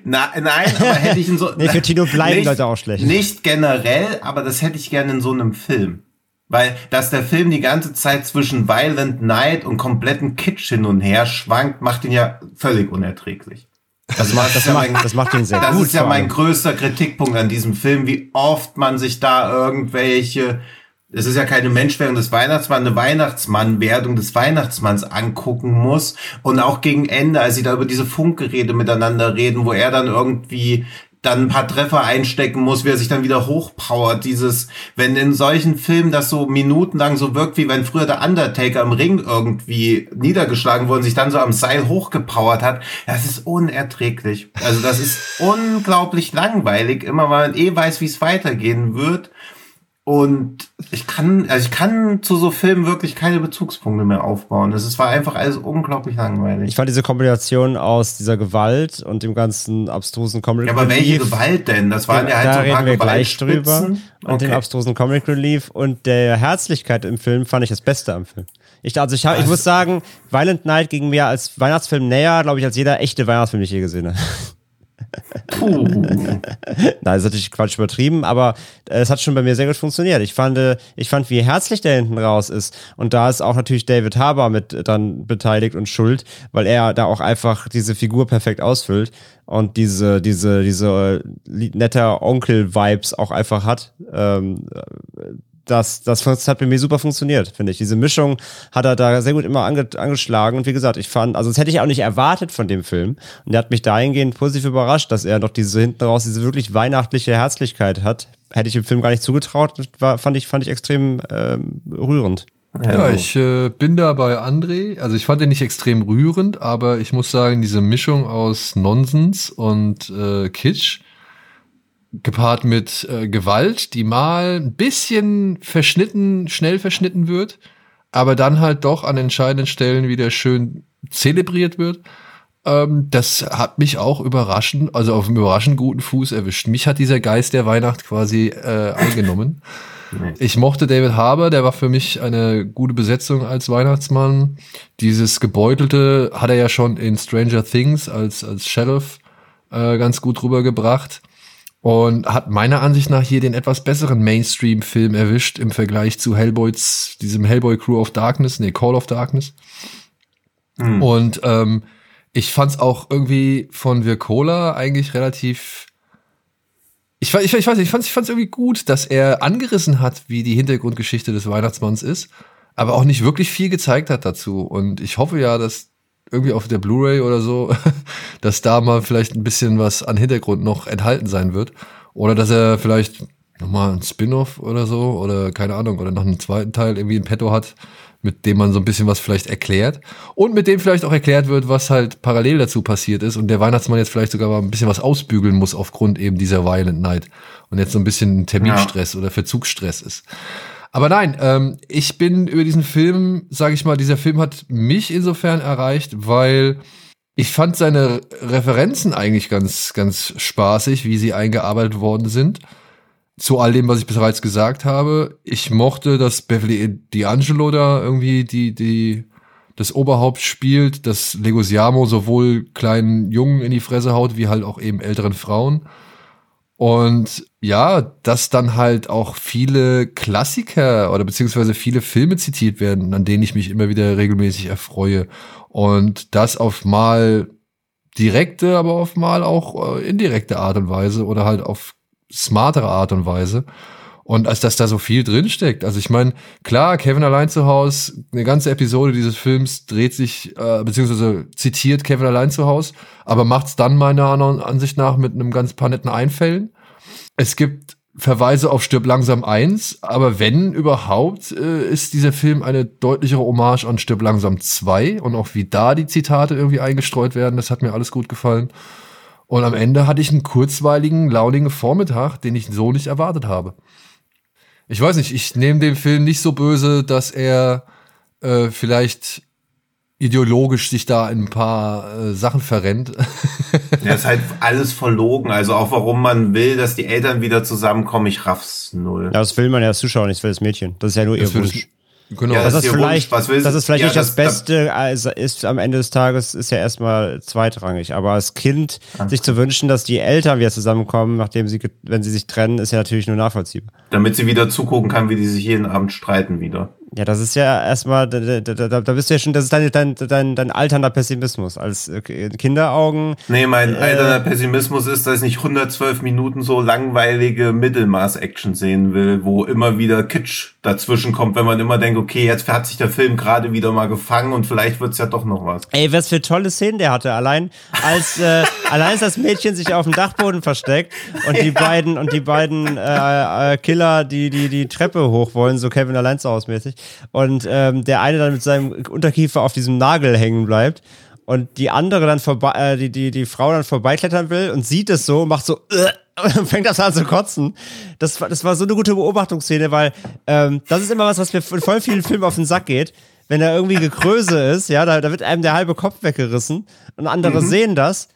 Na, nein, aber hätte ich in so. (laughs) Nee, für Tino (laughs) bleiben nicht, Leute auch schlecht. Nicht generell, aber das hätte ich gerne in so einem Film. Weil, dass der Film die ganze Zeit zwischen Violent Night und kompletten Kitsch hin und her schwankt, macht ihn ja völlig unerträglich. Das, macht, Das macht, das macht ihn sehr das gut. ist ja mein größter Kritikpunkt an diesem Film, wie oft man sich da irgendwelche, es ist ja keine Menschwerdung des Weihnachtsmanns, eine Weihnachtsmannwerdung des Weihnachtsmanns angucken muss. Und auch gegen Ende, als sie da über diese Funkgerede miteinander reden, wo er dann irgendwie dann ein paar Treffer einstecken muss, wie er sich dann wieder hochpowert. Dieses, wenn in solchen Filmen das so minutenlang so wirkt, wie wenn früher der Undertaker im Ring irgendwie niedergeschlagen wurde und sich dann so am Seil hochgepowert hat, das ist unerträglich. Also das ist (laughs) unglaublich langweilig, immer weil man eh weiß, wie es weitergehen wird. Und ich kann, also ich kann zu so Filmen wirklich keine Bezugspunkte mehr aufbauen. Ist, war einfach alles unglaublich langweilig. Ich fand diese Kombination aus dieser Gewalt und dem ganzen abstrusen Comic ja, aber welche Relief- Gewalt denn? Das waren ja halt da so reden wir gleich drüber. Und dem Okay. abstrusen Comic Relief und der Herzlichkeit im Film fand ich das Beste am Film. Ich, also ich, hab, ich muss sagen, Violent Night ging mir als Weihnachtsfilm näher, glaube ich, als jeder echte Weihnachtsfilm, den ich je gesehen habe. Puh. Nein, das ist natürlich Quatsch übertrieben, aber äh, es hat schon bei mir sehr gut funktioniert. Ich fand, äh, ich fand, wie herzlich der hinten raus ist. Und da ist auch natürlich David Harbour mit dann beteiligt und schuld, weil er da auch einfach diese Figur perfekt ausfüllt und diese, diese, diese äh, netter Onkel-Vibes auch einfach hat. Ähm, das, das hat bei mir super funktioniert, finde ich. Diese Mischung hat er da sehr gut immer ange, angeschlagen. Und wie gesagt, ich fand, also das hätte ich auch nicht erwartet von dem Film. Und der hat mich dahingehend positiv überrascht, dass er noch diese hinten raus, diese wirklich weihnachtliche Herzlichkeit hat. Hätte ich dem Film gar nicht zugetraut, war, fand ich, fand ich extrem ähm, rührend. Ja, ich äh, bin da bei André. Also ich fand den nicht extrem rührend, aber ich muss sagen, diese Mischung aus Nonsens und äh, Kitsch gepaart mit äh, Gewalt, die mal ein bisschen verschnitten, schnell verschnitten wird, aber dann halt doch an entscheidenden Stellen wieder schön zelebriert wird. Ähm, das hat mich auch überraschend, also auf einem überraschend guten Fuß erwischt. Mich hat dieser Geist der Weihnacht quasi äh, eingenommen. (laughs) Ich mochte David Harbour, der war für mich eine gute Besetzung als Weihnachtsmann. Dieses Gebeutelte hat er ja schon in Stranger Things als, als Sheriff äh, ganz gut rübergebracht und hat meiner Ansicht nach hier den etwas besseren Mainstream-Film erwischt im Vergleich zu Hellboys, diesem Hellboy Crew of Darkness, nee, Call of Darkness. Mhm. Und ähm, ich fand's auch irgendwie von Vircola eigentlich relativ. Ich, ich, ich weiß nicht, ich fand's, ich fand's irgendwie gut, dass er angerissen hat, wie die Hintergrundgeschichte des Weihnachtsmanns ist, aber auch nicht wirklich viel gezeigt hat dazu. Und ich hoffe ja, dass irgendwie auf der Blu-ray oder so, (laughs) dass da mal vielleicht ein bisschen was an Hintergrund noch enthalten sein wird. Oder dass er vielleicht nochmal ein Spin-off oder so, oder keine Ahnung, oder noch einen zweiten Teil irgendwie in petto hat, mit dem man so ein bisschen was vielleicht erklärt. Und mit dem vielleicht auch erklärt wird, was halt parallel dazu passiert ist und der Weihnachtsmann jetzt vielleicht sogar mal ein bisschen was ausbügeln muss aufgrund eben dieser Violent Night und jetzt so ein bisschen Terminstress ja. oder Verzugsstress ist. Aber nein, ähm, ich bin über diesen Film, sage ich mal, dieser Film hat mich insofern erreicht, weil ich fand seine Referenzen eigentlich ganz, ganz spaßig, wie sie eingearbeitet worden sind. Zu all dem, was ich bereits gesagt habe. Ich mochte, dass Beverly D'Angelo da irgendwie die, die, das Oberhaupt spielt, dass Legosiamo sowohl kleinen Jungen in die Fresse haut, wie halt auch eben älteren Frauen. Und ja, dass dann halt auch viele Klassiker oder beziehungsweise viele Filme zitiert werden, an denen ich mich immer wieder regelmäßig erfreue. Und das auf mal direkte, aber auf mal auch äh, indirekte Art und Weise oder halt auf smartere Art und Weise. Und als dass da so viel drinsteckt. Also ich meine, klar, Kevin allein zu Hause, eine ganze Episode dieses Films dreht sich, äh, beziehungsweise zitiert Kevin allein zu Hause, aber macht's dann meiner Ansicht nach mit einem ganz paar netten Einfällen. Es gibt Verweise auf Stirb langsam 1, aber wenn überhaupt, äh, ist dieser Film eine deutlichere Hommage an Stirb langsam 2 und auch wie da die Zitate irgendwie eingestreut werden, das hat mir alles gut gefallen. Und am Ende hatte ich einen kurzweiligen, launigen Vormittag, den ich so nicht erwartet habe ich weiß nicht, ich nehme den Film nicht so böse, dass er äh, vielleicht ideologisch sich da in ein paar äh, Sachen verrennt. ja, ist halt alles verlogen. Also auch warum man will, dass die Eltern wieder zusammenkommen, ich raff's null. Ja, das will man ja als Zuschauer nicht, das will das Mädchen. Das ist ja nur das ihr Wunsch. Genau. Ja, das, das, ist vielleicht, das ist vielleicht ja, nicht das, das Beste, also ist am Ende des Tages ist ja erstmal zweitrangig. Aber als Kind sich zu wünschen, dass die Eltern wieder zusammenkommen, nachdem sie, wenn sie sich trennen, ist ja natürlich nur nachvollziehbar. Damit sie wieder zugucken kann, wie die sich jeden Abend streiten wieder. Ja, das ist ja erstmal, da, da, da, da bist du ja schon, das ist dein, dein, dein, dein alternder Pessimismus als äh, Kinderaugen. Nee, mein äh, alternder Pessimismus ist, dass ich nicht 112 Minuten so langweilige Mittelmaß-Action sehen will, wo immer wieder Kitsch dazwischen kommt, wenn man immer denkt, okay, jetzt hat sich der Film gerade wieder mal gefangen und vielleicht wird's ja doch noch was. Ey, was für tolle Szenen der hatte. Allein als, äh, (laughs) allein als das Mädchen sich auf dem Dachboden versteckt und die beiden, und die beiden äh, äh, Killer, die, die die Treppe hoch wollen, so Kevin allein zu mäßig und ähm, der eine dann mit seinem Unterkiefer auf diesem Nagel hängen bleibt und die andere dann vorbei, äh, die, die, die Frau dann vorbeiklettern will und sieht es so, macht so, äh, (laughs) fängt das an zu kotzen. Das, das war so eine gute Beobachtungsszene, weil ähm, das ist immer was, was mir in voll vielen Filmen auf den Sack geht. Wenn da irgendwie Gekröse ist, ja, da, da wird einem der halbe Kopf weggerissen und andere mhm. sehen das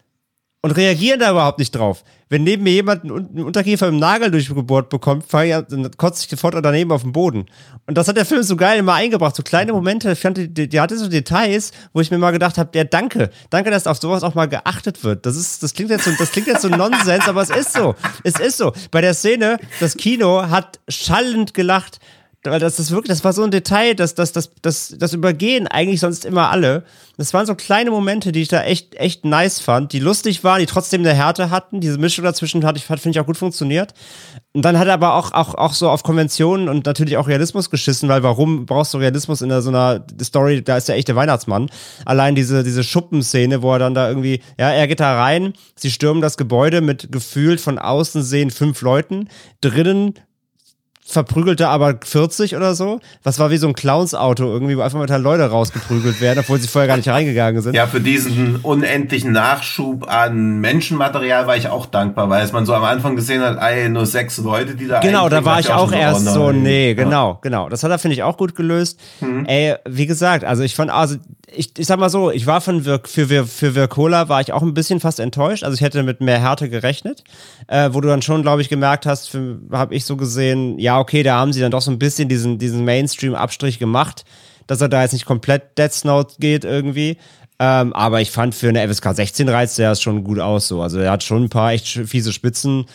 und reagieren da überhaupt nicht drauf. Wenn neben mir jemand einen Unterkiefer im Nagel durchgebohrt bekommt, dann kotzt sich sofort daneben auf den Boden. Und das hat der Film so geil immer eingebracht. So kleine Momente, ich fand, die, die hatte so Details, wo ich mir mal gedacht habe, ja, danke. Danke, dass auf sowas auch mal geachtet wird. Das ist, das klingt jetzt so, das klingt jetzt so Nonsens, aber es ist so. Es ist so. Bei der Szene, das Kino hat schallend gelacht weil das ist wirklich, das war so ein Detail, dass das, das, das, das übergehen eigentlich sonst immer alle. Das waren so kleine Momente, die ich da echt, echt nice fand, die lustig waren, die trotzdem eine Härte hatten. Diese Mischung dazwischen hat, hat finde ich, auch gut funktioniert. Und dann hat er aber auch, auch, auch so auf Konventionen und natürlich auch Realismus geschissen, weil warum brauchst du Realismus in so einer Story, da ist der echte Weihnachtsmann. Allein diese, diese Schuppenszene, wo er dann da irgendwie, ja, er geht da rein, sie stürmen das Gebäude mit gefühlt von außen sehen fünf Leuten, drinnen verprügelte aber 40 oder so. Was war wie so ein Clowns-Auto irgendwie, wo einfach mal Leute rausgeprügelt werden, obwohl sie vorher gar nicht reingegangen sind. Ja, für diesen unendlichen Nachschub an Menschenmaterial war ich auch dankbar, weil es man so am Anfang gesehen hat, ey, nur sechs Leute, die da Genau, da war ich auch, auch erst so, nee, genau, genau. Das hat er, finde ich, auch gut gelöst. Mhm. Ey, wie gesagt, also ich fand, also ich, ich sag mal so, ich war von Vir für, für, für Vircola war ich auch ein bisschen fast enttäuscht. Also ich hätte mit mehr Härte gerechnet, äh, wo du dann schon, glaube ich, gemerkt hast, habe ich so gesehen, ja, okay, da haben sie dann doch so ein bisschen diesen, diesen Mainstream-Abstrich gemacht, dass er da jetzt nicht komplett Dead Snow geht irgendwie. Ähm, aber ich fand für eine FSK 16 reizt der es schon gut aus so. Also er hat schon ein paar echt fiese Spitzen.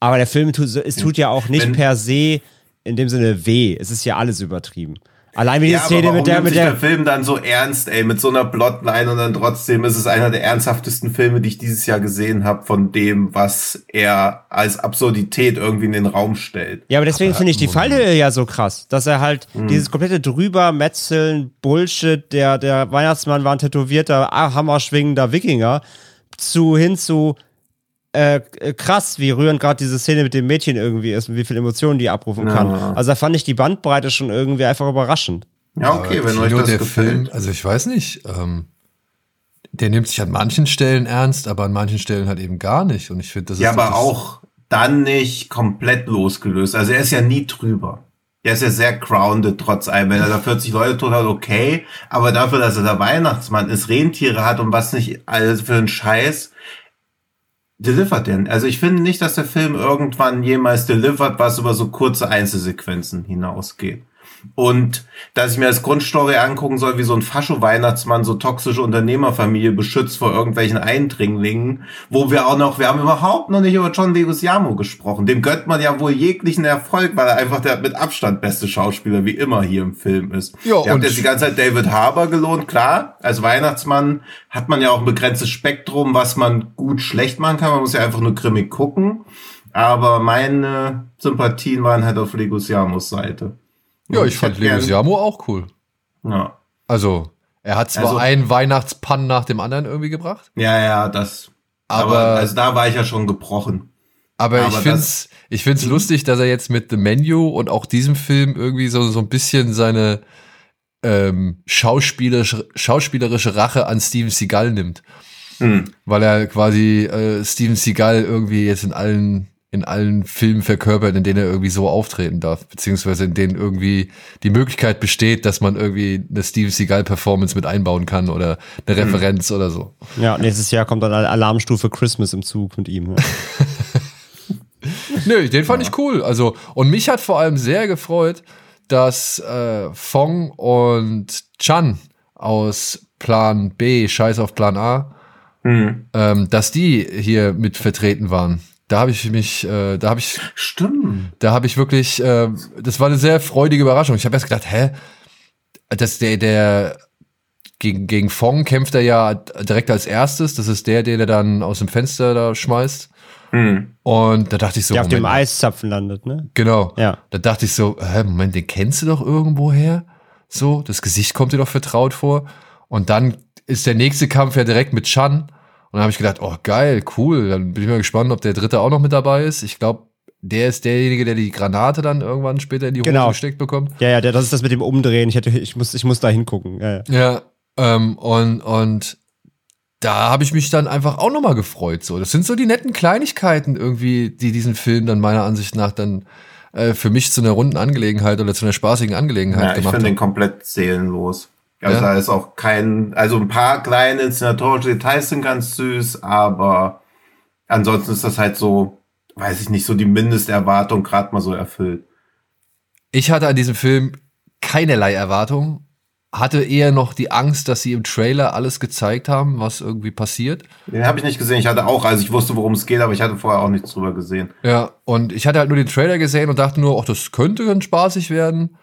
Aber der Film tut, es tut ja auch nicht per se in dem Sinne weh. Es ist ja alles übertrieben. Allein wie die ja, Szene mit der, mit der, der Film dann so ernst, ey, mit so einer Plotline und dann trotzdem ist es einer der ernsthaftesten Filme, die ich dieses Jahr gesehen habe, von dem, was er als Absurdität irgendwie in den Raum stellt. Ja, aber deswegen finde ich die Fallhöhe ja so krass, dass er halt mhm. dieses komplette drüber Metzeln, Bullshit, der, der Weihnachtsmann war ein tätowierter, hammerschwingender Wikinger, zu hin zu, äh, krass, wie rührend gerade diese Szene mit dem Mädchen irgendwie ist und wie viele Emotionen die abrufen ja. kann. Also da fand ich die Bandbreite schon irgendwie einfach überraschend. Ja, okay, wenn euch das der gefällt. Film, also ich weiß nicht, ähm, der nimmt sich an manchen Stellen ernst, aber an manchen Stellen halt eben gar nicht. Und ich finde, das ja, ist. Ja, aber auch dann nicht komplett losgelöst. Also er ist ja nie drüber. Er ist ja sehr grounded trotz allem. Wenn er da 40 Leute tot hat, okay. Aber dafür, dass er der Weihnachtsmann ist, Rentiere hat und was nicht alles für einen Scheiß, delivert denn? Also ich finde nicht, dass der Film irgendwann jemals delivert, was über so kurze Einzelsequenzen hinausgeht. Und dass ich mir als Grundstory angucken soll, wie so ein Fascho-Weihnachtsmann so toxische Unternehmerfamilie beschützt vor irgendwelchen Eindringlingen, wo wir auch noch, wir haben überhaupt noch nicht über John Leguizamo gesprochen. Dem gönnt man ja wohl jeglichen Erfolg, weil er einfach der mit Abstand beste Schauspieler wie immer hier im Film ist. Ja, Ihr habt jetzt die ganze Zeit David Harbour gelohnt, klar. Als Weihnachtsmann hat man ja auch ein begrenztes Spektrum, was man gut schlecht machen kann. Man muss ja einfach nur grimmig gucken. Aber meine Sympathien waren halt auf Leguizamos Seite. Ja, ich, ich fand Leguizamo auch cool. Ja. Also, er hat zwar also, einen Weihnachtspann nach dem anderen irgendwie gebracht. Ja, ja, das. Aber, aber also da war ich ja schon gebrochen. Aber, aber ich find's, ich find's mhm. lustig, dass er jetzt mit The Menu und auch diesem Film irgendwie so, so ein bisschen seine ähm, schauspielerische, schauspielerische Rache an Steven Seagal nimmt. Mhm. Weil er quasi äh, Steven Seagal irgendwie jetzt in allen in allen Filmen verkörpert, in denen er irgendwie so auftreten darf, beziehungsweise in denen irgendwie die Möglichkeit besteht, dass man irgendwie eine Steve Seagal-Performance mit einbauen kann oder eine mhm. Referenz mhm. oder so. Ja, nächstes Jahr kommt dann Alarmstufe Christmas im Zug mit ihm. Ja. (laughs) Nö, den fand ja. ich cool. Also, und mich hat vor allem sehr gefreut, dass äh, Fong und Chan aus Plan B, Scheiß auf Plan A, mhm. ähm, dass die hier mit vertreten waren da habe ich mich, äh, da habe ich, stimmt, da habe ich wirklich, äh, das war eine sehr freudige Überraschung. Ich habe erst gedacht, hä, dass der, der gegen gegen Fong kämpft er ja direkt als erstes. Das ist der, den er dann aus dem Fenster da schmeißt. Mhm. Und da dachte ich so, der auf dem Eiszapfen landet, ne? Genau. Ja. Da dachte ich so, hä, Moment, den kennst du doch irgendwo her? So, das Gesicht kommt dir doch vertraut vor. Und dann ist der nächste Kampf ja direkt mit Chan. Und dann habe ich gedacht, oh geil, cool. Dann bin ich mal gespannt, ob der dritte auch noch mit dabei ist. Ich glaube, der ist derjenige, der die Granate dann irgendwann später in die Hose genau. gesteckt bekommt. Ja, ja, der, das ist das mit dem Umdrehen. Ich, hätte, ich, muss, ich muss da hingucken. Ja, ja. ja ähm, und, und da habe ich mich dann einfach auch nochmal gefreut. So, das sind so die netten Kleinigkeiten irgendwie, die diesen Film dann meiner Ansicht nach dann äh, für mich zu einer runden Angelegenheit oder zu einer spaßigen Angelegenheit ja, gemacht haben. Ich finde den komplett seelenlos. Also ja. da ist auch kein, also ein paar kleine inszenatorische Details sind ganz süß, aber ansonsten ist das halt so, weiß ich nicht, so die Mindesterwartung gerade mal so erfüllt. Ich hatte an diesem Film keinerlei Erwartung, hatte eher noch die Angst, dass sie im Trailer alles gezeigt haben, was irgendwie passiert. Den habe ich nicht gesehen. Ich hatte auch, also ich wusste, worum es geht, aber ich hatte vorher auch nichts drüber gesehen. Ja, und ich hatte halt nur den Trailer gesehen und dachte nur, ach, das könnte ganz spaßig werden.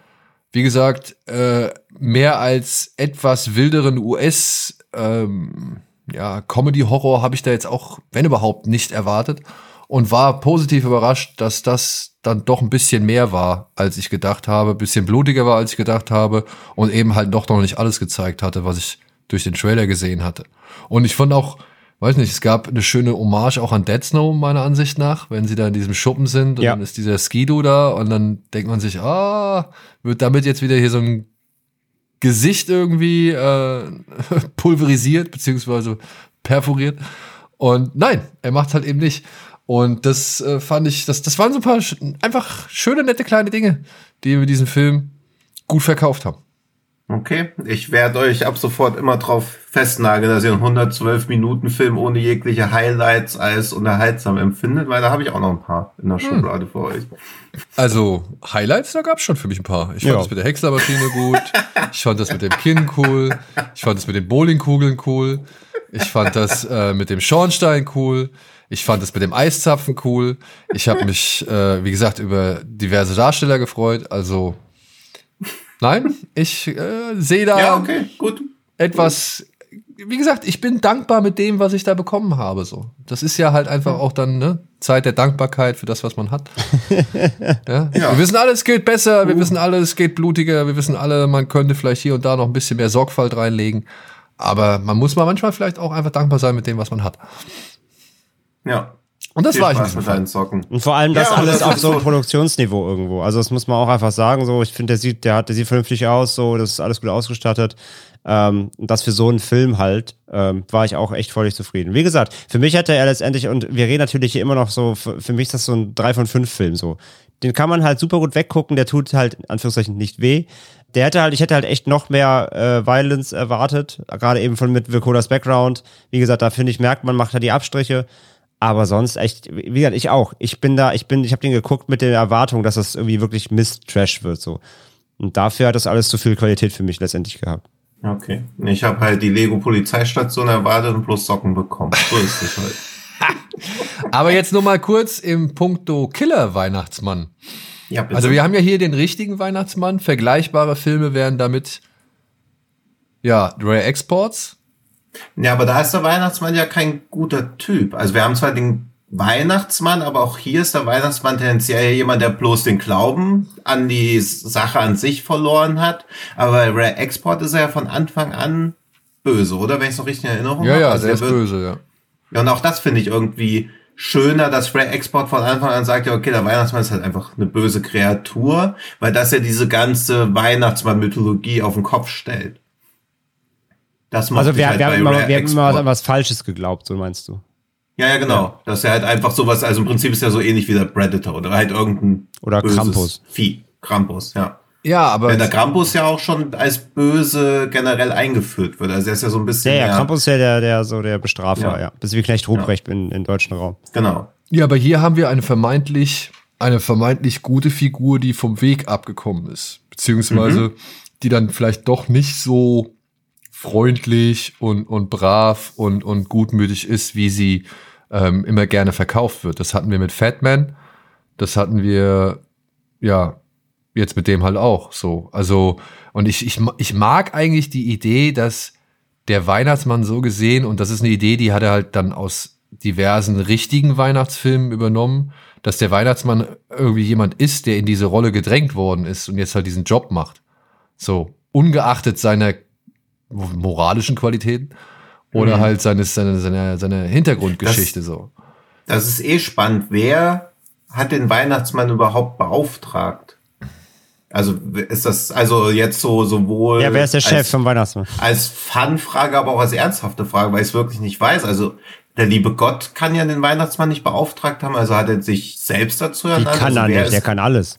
Wie gesagt, äh, mehr als etwas wilderen US ähm, ja, Comedy-Horror habe ich da jetzt auch, wenn überhaupt, nicht erwartet und war positiv überrascht, dass das dann doch ein bisschen mehr war, als ich gedacht habe, bisschen blutiger war, als ich gedacht habe und eben halt doch noch nicht alles gezeigt hatte, was ich durch den Trailer gesehen hatte. Und ich fand auch, weiß nicht, es gab eine schöne Hommage auch an Dead Snow, meiner Ansicht nach, wenn sie da in diesem Schuppen sind und Ja. dann ist dieser Skido da und dann denkt man sich, ah, wird damit jetzt wieder hier so ein Gesicht irgendwie äh, (laughs) pulverisiert beziehungsweise perforiert. Und nein, er macht halt eben nicht. Und das äh, fand ich, das, das waren so ein paar sch einfach schöne, nette kleine Dinge, die wir diesen Film gut verkauft haben. Okay, ich werde euch ab sofort immer drauf festnageln, dass ihr einen 112 Minuten Film ohne jegliche Highlights als unterhaltsam empfindet, weil da habe ich auch noch ein paar in der Schublade für euch. Also, Highlights, da gab's schon für mich ein paar. Ich fand Ja. das mit der Häckslermaschine gut. Ich fand das mit dem Kinn cool. Ich fand das mit den Bowlingkugeln cool. Ich fand das äh, mit dem Schornstein cool. Ich fand das mit dem Eiszapfen cool. Ich habe mich, äh, wie gesagt, über diverse Darsteller gefreut. Also, nein, ich äh, sehe da Ja, okay, gut. etwas. Wie gesagt, ich bin dankbar mit dem, was ich da bekommen habe. So, das ist ja halt einfach auch dann ne Zeit der Dankbarkeit für das, was man hat. (laughs) ja? Wir wissen alle, es geht besser. Wir wissen alle, es geht blutiger. Wir wissen alle, man könnte vielleicht hier und da noch ein bisschen mehr Sorgfalt reinlegen. Aber man muss mal manchmal vielleicht auch einfach dankbar sein mit dem, was man hat. Ja. Und das Viel war ich Spaß mit deinen Socken. Und vor allem das Ja, alles das auf so einem Produktionsniveau irgendwo. Also das muss man auch einfach sagen. So, ich finde, der sieht, der hat, der sieht vernünftig aus, so, das ist alles gut ausgestattet. Ähm, und das für so einen Film halt, ähm, war ich auch echt völlig zufrieden. Wie gesagt, für mich hätte er letztendlich, und wir reden natürlich hier immer noch so, für, für mich ist das so ein 3 von 5 Film so. Den kann man halt super gut weggucken, der tut halt in Anführungszeichen nicht weh. Der hätte halt, ich hätte halt echt noch mehr äh, Violence erwartet, gerade eben von mit Virkolas Background. Wie gesagt, da finde ich, merkt man, macht er die Abstriche. Aber sonst echt, wie gesagt, ich auch. Ich bin da, ich bin, ich habe den geguckt mit der Erwartung, dass das irgendwie wirklich Mist-Trash wird so. Und dafür hat das alles zu viel Qualität für mich letztendlich gehabt. Okay. Ich habe halt die Lego Polizeistation erwartet und bloß Socken bekommen. So ist es halt. (laughs) Aber jetzt nur mal kurz im Punkto Killer Weihnachtsmann. Ja, bitte. Also wir haben ja hier den richtigen Weihnachtsmann. Vergleichbare Filme wären damit ja Rare Exports. Ja, aber da ist der Weihnachtsmann ja kein guter Typ. Also wir haben zwar den Weihnachtsmann, aber auch hier ist der Weihnachtsmann tendenziell jemand, der bloß den Glauben an die Sache an sich verloren hat. Aber bei Rare Export ist er ja von Anfang an böse, oder? Wenn ich es noch richtig in Erinnerung Ja, habe. ja, Also der ist wird- böse, ja. Ja, und auch das finde ich irgendwie schöner, dass Ray Export von Anfang an sagt, ja, okay, der Weihnachtsmann ist halt einfach eine böse Kreatur, weil das ja diese ganze Weihnachtsmann-Mythologie auf den Kopf stellt. Das macht Also wir, halt wir, bei haben immer, Rare wir haben immer an was Falsches geglaubt, so meinst du. Ja, ja, genau. Das ist ja halt einfach sowas, also im Prinzip ist ja so ähnlich wie der Predator oder halt irgendein Oder böses Krampus. Vieh. Krampus, ja. Ja, aber Weil der Krampus ja auch schon als böse generell eingeführt wird. Also er ist ja so ein bisschen. Ja, ja, mehr- Krampus ist ja der, der, so der Bestrafer, ja. Ja. Das ist wie Knecht Ruprecht in, in deutschen Raum. Genau. ja, aber hier haben wir eine vermeintlich eine vermeintlich gute Figur, die vom Weg abgekommen ist, beziehungsweise die dann vielleicht doch nicht so freundlich und und brav und und gutmütig ist, wie sie ähm, immer gerne verkauft wird. Das hatten wir mit Fatman, das hatten wir ja jetzt mit dem halt auch so. Also und ich ich ich mag eigentlich die Idee, dass der Weihnachtsmann so gesehen, und das ist eine Idee, die hat er halt dann aus diversen richtigen Weihnachtsfilmen übernommen, dass der Weihnachtsmann irgendwie jemand ist, der in diese Rolle gedrängt worden ist und jetzt halt diesen Job macht. So, ungeachtet seiner moralischen Qualitäten oder halt seines, seiner, seiner, seiner Hintergrundgeschichte so. Das ist eh spannend. Wer hat den Weihnachtsmann überhaupt beauftragt? Also ist das also jetzt so sowohl Ja, wer ist der Chef als, vom Weihnachtsmann? als Fun-Frage, aber auch als ernsthafte Frage, weil ich es wirklich nicht weiß. Also der liebe Gott kann ja den Weihnachtsmann nicht beauftragt haben, also hat er sich selbst dazu Die ernannt. kann also er nicht, der ist- kann alles.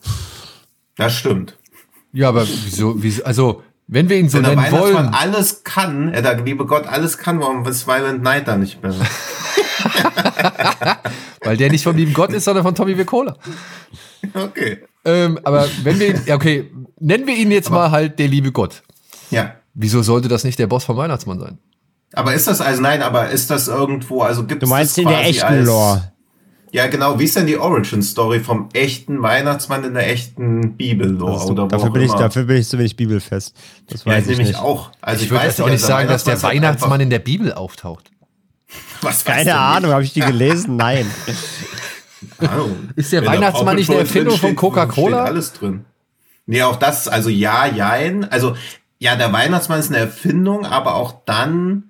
Das stimmt. Ja, aber wieso, wieso, also, wenn wir ihn so Wenn der nennen wollen, alles kann, er der liebe Gott alles kann, warum ist Violent Night da nicht mehr? (laughs) Weil der nicht vom lieben Gott ist, sondern von Tommy Wirkola. Okay. Ähm, aber wenn wir ihn, ja, okay, nennen wir ihn jetzt mal halt der liebe Gott. Ja. Wieso sollte das nicht der Boss vom Weihnachtsmann sein? Aber ist das, also nein, aber ist das irgendwo, also gibt Du es meinst das in der quasi echten als, Lore. Ja, genau. Wie ist denn die Origin-Story vom echten Weihnachtsmann in der echten Bibel-Lore? Also, oder dafür, bin ich, immer? dafür bin ich zu wenig bibelfest. Das ja, weiß ich ich nämlich nicht. auch. Also Ich würde jetzt auch nicht also sagen, dass der Weihnachtsmann in der Bibel auftaucht. Was weiß Keine Ahnung, habe ich die gelesen? Nein. nicht? Ahnung. (laughs) Ist der Weihnachtsmann nicht eine Erfindung von Coca-Cola? Steht alles drin. Nee, auch das, also ja, jein. Also, ja, der Weihnachtsmann ist eine Erfindung, aber auch dann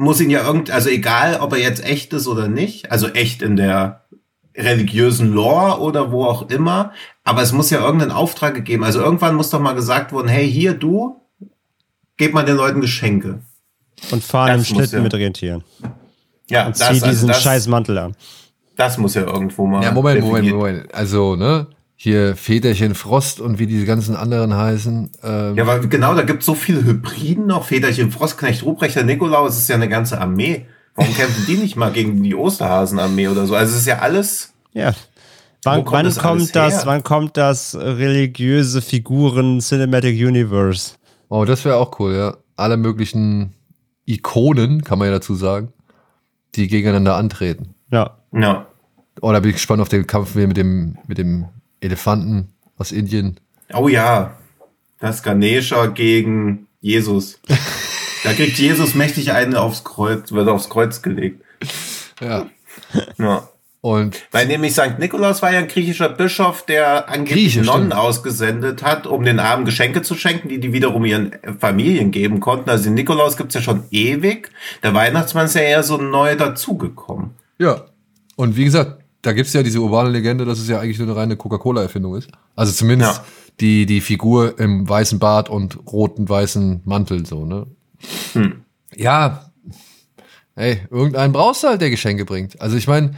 muss ihn ja irgend, also egal, ob er jetzt echt ist oder nicht, also echt in der religiösen Lore oder wo auch immer, aber es muss ja irgendeinen Auftrag gegeben. Also irgendwann muss doch mal gesagt worden, hey, hier du, gib mal den Leuten Geschenke. Und fahren Das im Schlitten ja. mit Rentieren. Ja, Und das, zieh diesen also das, scheiß Mantel an. das muss ja irgendwo mal. Ja, Moment, Moment, definiert Moment. Also, ne, hier Väterchen Frost und wie diese ganzen anderen heißen. Ähm, Ja, aber genau, da gibt's so viele Hybriden noch. Väterchen Frostknecht, Ruprechter, Nikolaus, es ist ja eine ganze Armee. Warum kämpfen die nicht mal gegen die Osterhasenarmee oder so? Also es ist ja alles. Ja. Wann, kommt wann das kommt das, wann kommt das religiöse Figuren Cinematic Universe? Oh, das wäre auch cool, ja. Alle möglichen Ikonen, kann man ja dazu sagen, die gegeneinander antreten. Ja. Ja. Oh, da bin ich gespannt auf den Kampf mit dem, mit dem Elefanten aus Indien. Oh ja. Das Ganesha gegen Jesus. Da kriegt Jesus mächtig einen aufs Kreuz, wird aufs Kreuz gelegt. Ja. Ja. Und Weil nämlich St. Nikolaus war ja ein griechischer Bischof, der angeblich Grieche, Nonnen stimmt. ausgesendet hat, um den Armen Geschenke zu schenken, die die wiederum ihren Familien geben konnten. Also den Nikolaus gibt's ja schon ewig. Der Weihnachtsmann ist ja eher so neu dazugekommen. ja. Und wie gesagt, da gibt's ja diese urbane Legende, dass es ja eigentlich nur eine reine Coca-Cola-Erfindung ist. Also zumindest Ja. die, die Figur im weißen Bart und roten weißen Mantel, so, ne? Hm. Ja. Ey, irgendeinen brauchst du halt, der Geschenke bringt. Also ich meine,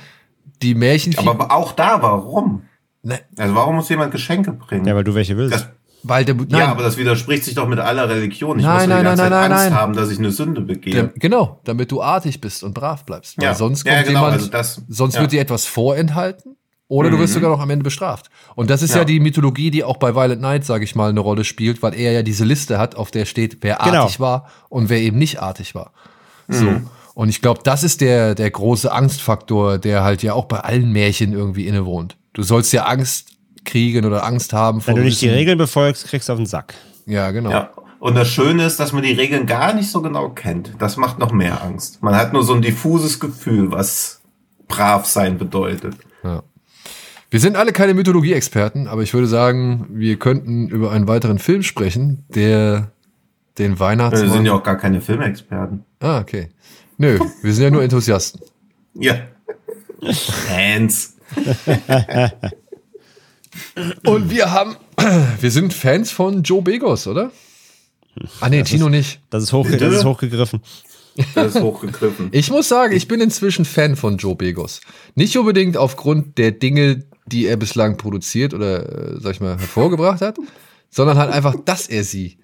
die Märchen, Aber auch da, warum? ne, Also warum muss jemand Geschenke bringen? Ja, weil du welche willst. das, weil der, nein, ja, aber das widerspricht sich doch mit aller Religion. Ich Nein, muss nein, die ganze nein, Zeit nein, Angst nein. haben, dass ich eine Sünde begehe. Der, genau, damit du artig bist und brav bleibst. Weil Ja. sonst Ja, kommt genau, jemand, also das- sonst ja. wird dir etwas vorenthalten oder du wirst sogar noch am Ende bestraft. Und das ist ja. Ja. die Mythologie, die auch bei Violent Night, sage ich mal, eine Rolle spielt, weil er ja diese Liste hat, auf der steht, wer Genau. artig war und wer eben nicht artig war. So. Und ich glaube, das ist der, der große Angstfaktor, der halt ja auch bei allen Märchen irgendwie innewohnt. Du sollst ja Angst kriegen oder Angst haben vor Wenn du nicht die Regeln befolgst, kriegst du auf den Sack. Ja, genau. Ja. Und das Schöne ist, dass man die Regeln gar nicht so genau kennt. Das macht noch mehr Angst. Man hat nur so ein diffuses Gefühl, was brav sein bedeutet. Ja. Wir sind alle keine Mythologie-Experten, aber ich würde sagen, wir könnten über einen weiteren Film sprechen, der den Wir Weihnachtsmann. sind ja auch gar keine Filmexperten. ah, okay. Nö, wir sind ja nur Enthusiasten. Ja. Fans. (laughs) Und wir haben, (clears throat) wir sind Fans von Joe Begos, oder? Ah, nee, Tino nicht. Das ist, hoch, das ist hochgegriffen. Das ist hochgegriffen. Ich muss sagen, ich bin inzwischen Fan von Joe Begos. Nicht unbedingt aufgrund der Dinge, die er bislang produziert oder, äh, sag ich mal, hervorgebracht hat, sondern halt einfach, dass er sie.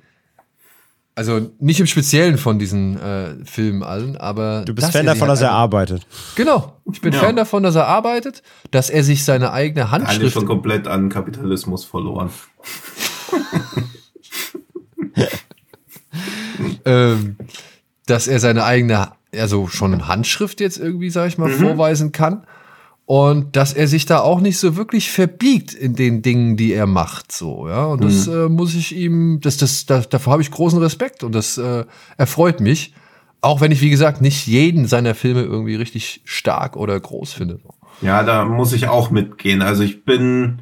Also nicht im Speziellen von diesen äh, Filmen allen, aber. Du bist Fan davon, dass er arbeitet. Genau. Ich bin Ja. Fan davon, dass er arbeitet, dass er sich seine eigene Alle Handschrift. schon komplett an Kapitalismus verloren. (laughs) ähm, dass er seine eigene, also schon Handschrift jetzt irgendwie, sag ich mal, Mhm. vorweisen kann. Und dass er sich da auch nicht so wirklich verbiegt in den Dingen, die er macht, so, ja. Und das Mhm. äh, muss ich ihm, das, das, da, davor habe ich großen Respekt und das äh, erfreut mich. Auch wenn ich, wie gesagt, nicht jeden seiner Filme irgendwie richtig stark oder groß finde. Ja, da muss ich auch mitgehen. Also ich bin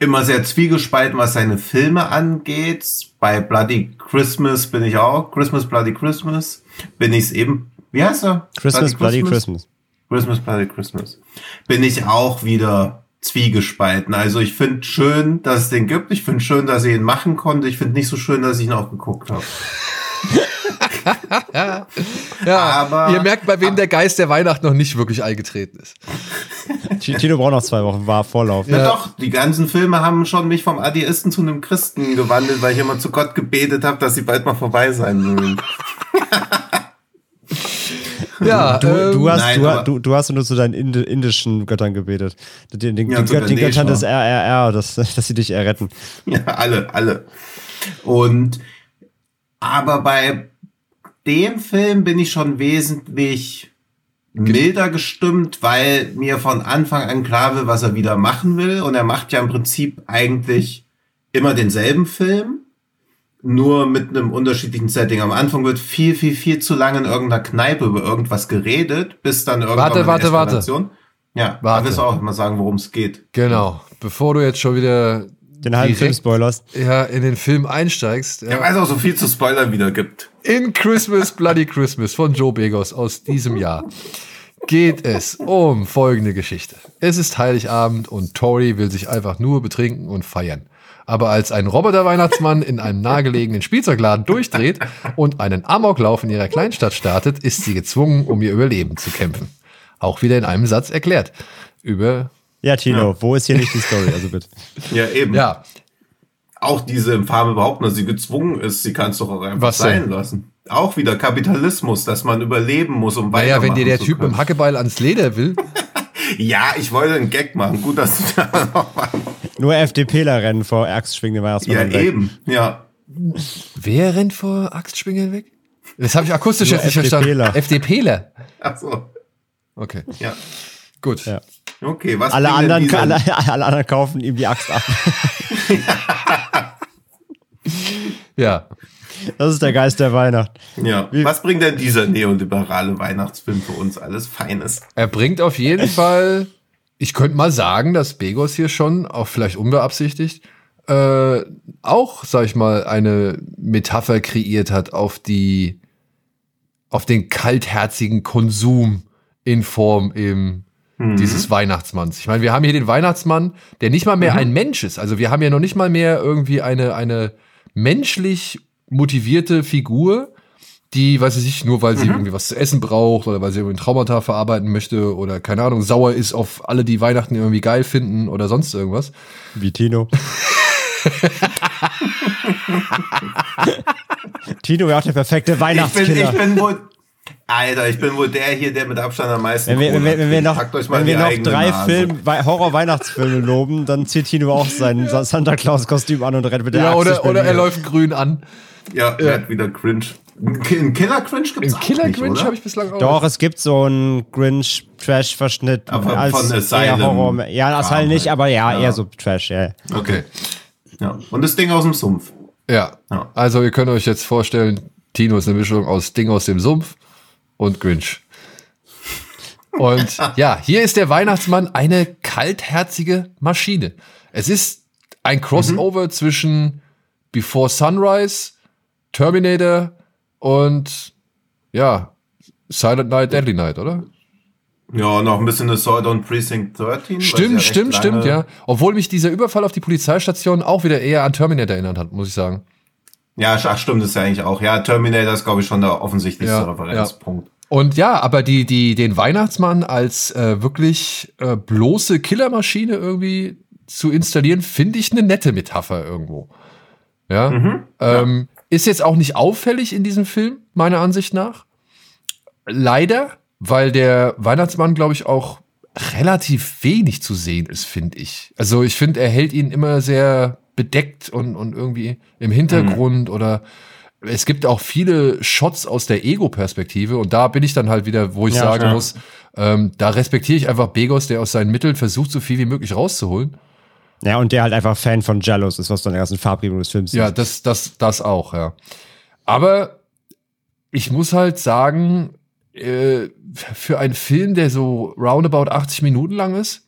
immer sehr zwiegespalten, was seine Filme angeht. Bei Bloody Christmas bin ich auch. Christmas, Bloody Christmas. Bin ich es eben. Wie heißt er? Christmas, Bloody Christmas. Christmas, Bloody Christmas. Bin ich auch wieder zwiegespalten. Also ich finde schön, dass es den gibt. Ich finde schön, dass ich ihn machen konnte. Ich finde nicht so schön, dass ich ihn auch geguckt habe. (laughs) Ja, Aber- ihr merkt, bei wem der Geist der Weihnacht noch nicht wirklich eingetreten ist. (laughs) Tino braucht noch zwei Wochen, war Vorlauf. Ja. doch, die ganzen Filme haben schon mich vom Atheisten zu einem Christen gewandelt, weil ich immer zu Gott gebetet habe, dass sie bald mal vorbei sein mögen. (laughs) Ja, Du, ähm, du, hast, nein, du, du, du hast nur zu deinen Indi- indischen Göttern gebetet. Den, den, Ja, den, zu Gött, den Göttern des. RRR, dass, (laughs) dass sie dich erretten. Ja, alle, alle. Und aber bei dem Film bin ich schon wesentlich milder gestimmt, weil mir von Anfang an klar will, was er wieder machen will. Und er macht ja im Prinzip eigentlich immer denselben Film, nur mit einem unterschiedlichen Setting. Am Anfang wird viel, viel, viel zu lange in irgendeiner Kneipe über irgendwas geredet, bis dann irgendwann Warte, eine warte, warte. Eskalation. Ja, Warte. da willst du auch mal sagen, worum es geht. Genau. Bevor du jetzt schon wieder Den halben Film spoilerst. ja, in den Film einsteigst, Ja, ja, weil es auch so viel zu spoilern wieder gibt. in Christmas Bloody Christmas von Joe Begos aus diesem Jahr geht es um folgende Geschichte. Es ist Heiligabend und Tori will sich einfach nur betrinken und feiern. Aber als ein Roboter-Weihnachtsmann in einem nahegelegenen Spielzeugladen durchdreht und einen Amoklauf in ihrer Kleinstadt startet, ist sie gezwungen, um ihr Überleben zu kämpfen. Auch wieder in einem Satz erklärt. Über, Ja, Tino, wo ist hier nicht die Story? Also bitte. Ja, eben. ja, Auch diese infame Behauptung, dass sie gezwungen ist, sie kann es doch auch einfach Was sein denn? lassen. Auch wieder Kapitalismus, dass man überleben muss, um naja, wenn dir der Typ mit können. dem Hackebeil ans Leder will, Ja, ich wollte einen Gag machen. Gut, dass du da noch mal. Nur FDPler rennen vor Axtschwingenden Weihnachtsmann Ja, weg. eben. Ja. wer rennt vor Axtschwingen weg? Das habe ich akustisch Nur jetzt nicht FDPler. verstanden. FDPler. Ach so. Okay, Ja. gut. Ja. Okay, was Alle anderen, alle, (laughs) alle anderen kaufen ihm die Axt ab. (laughs) Ja. Das ist der Geist der Weihnacht. Ja. Was bringt denn dieser neoliberale Weihnachtsfilm für uns alles Feines? Er bringt auf jeden (laughs) Fall, ich könnte mal sagen, dass Begos hier schon, auch vielleicht unbeabsichtigt, äh, auch, sag ich mal, eine Metapher kreiert hat auf die, auf den kaltherzigen Konsum in Form eben dieses Weihnachtsmanns. Ich meine, wir haben hier den Weihnachtsmann, der nicht mal mehr ein Mensch ist. Also wir haben ja noch nicht mal mehr irgendwie eine, eine menschlich motivierte Figur, die, weiß ich nicht, nur weil sie irgendwie was zu essen braucht oder weil sie irgendwie ein Traumata verarbeiten möchte oder keine Ahnung, sauer ist auf alle, die Weihnachten irgendwie geil finden oder sonst irgendwas. Wie Tino. (laughs) Tino wäre auch der perfekte Ich bin, Weihnachtskiller. ich bin wohl. Alter, ich bin wohl der hier, der mit Abstand am meisten. Wenn wir, wenn, wir, wenn wir noch, wenn wir noch drei. Film, Wei- Horror-Weihnachtsfilme loben, dann zieht Tino auch sein Sa- Santa Claus-Kostüm an und rennt mit der Ja, oder, oder er läuft grün an. Ja, er hat wieder Cringe. Ein Killer gibt's Im auch Killer nicht, Grinch habe ich bislang auch. Doch, es gibt so einen Grinch-Trash-Verschnitt Aber als von Asylum Horror. Ja, Asylum Kram nicht, halt. aber ja, Ja. eher so Trash, ja. Okay. Ja. Und das Ding aus dem Sumpf. Ja. Ja. Also ihr könnt euch jetzt vorstellen, Tino ist eine Mischung aus Ding aus dem Sumpf und Grinch. Und ja, hier ist der Weihnachtsmann eine kaltherzige Maschine. Es ist ein Crossover zwischen Before Sunrise, Terminator und ja, Silent Night, Deadly Night, oder? Ja, noch ein bisschen Assault on Precinct 13. weil sie Stimmt, ja stimmt, stimmt, ja. Obwohl mich dieser Überfall auf die Polizeistation auch wieder eher an Terminator erinnert hat, muss ich sagen. Ja, ach, stimmt, das ist ja eigentlich auch. Ja, Terminator ist, glaube ich, schon der offensichtlichste Ja, Referenzpunkt. Und ja, aber die, die, den Weihnachtsmann als äh, wirklich äh, bloße Killermaschine irgendwie zu installieren, finde ich eine nette Metapher irgendwo. Ja. ähm, Ist jetzt auch nicht auffällig in diesem Film, meiner Ansicht nach. Leider, weil der Weihnachtsmann, glaube ich, auch relativ wenig zu sehen ist, finde ich. Also ich finde, er hält ihn immer sehr bedeckt und, und irgendwie im Hintergrund oder es gibt auch viele Shots aus der Ego-Perspektive und da bin ich dann halt wieder, wo ich Ja, sagen ja. muss, ähm, da respektiere ich einfach Begos, der aus seinen Mitteln versucht, so viel wie möglich rauszuholen. Ja, und der halt einfach Fan von Jallos ist, was du an der ganzen Farbgebung des Films Ja, siehst. das, das, das auch, ja. Aber ich muss halt sagen, äh, für einen Film, der so roundabout 80 Minuten lang ist,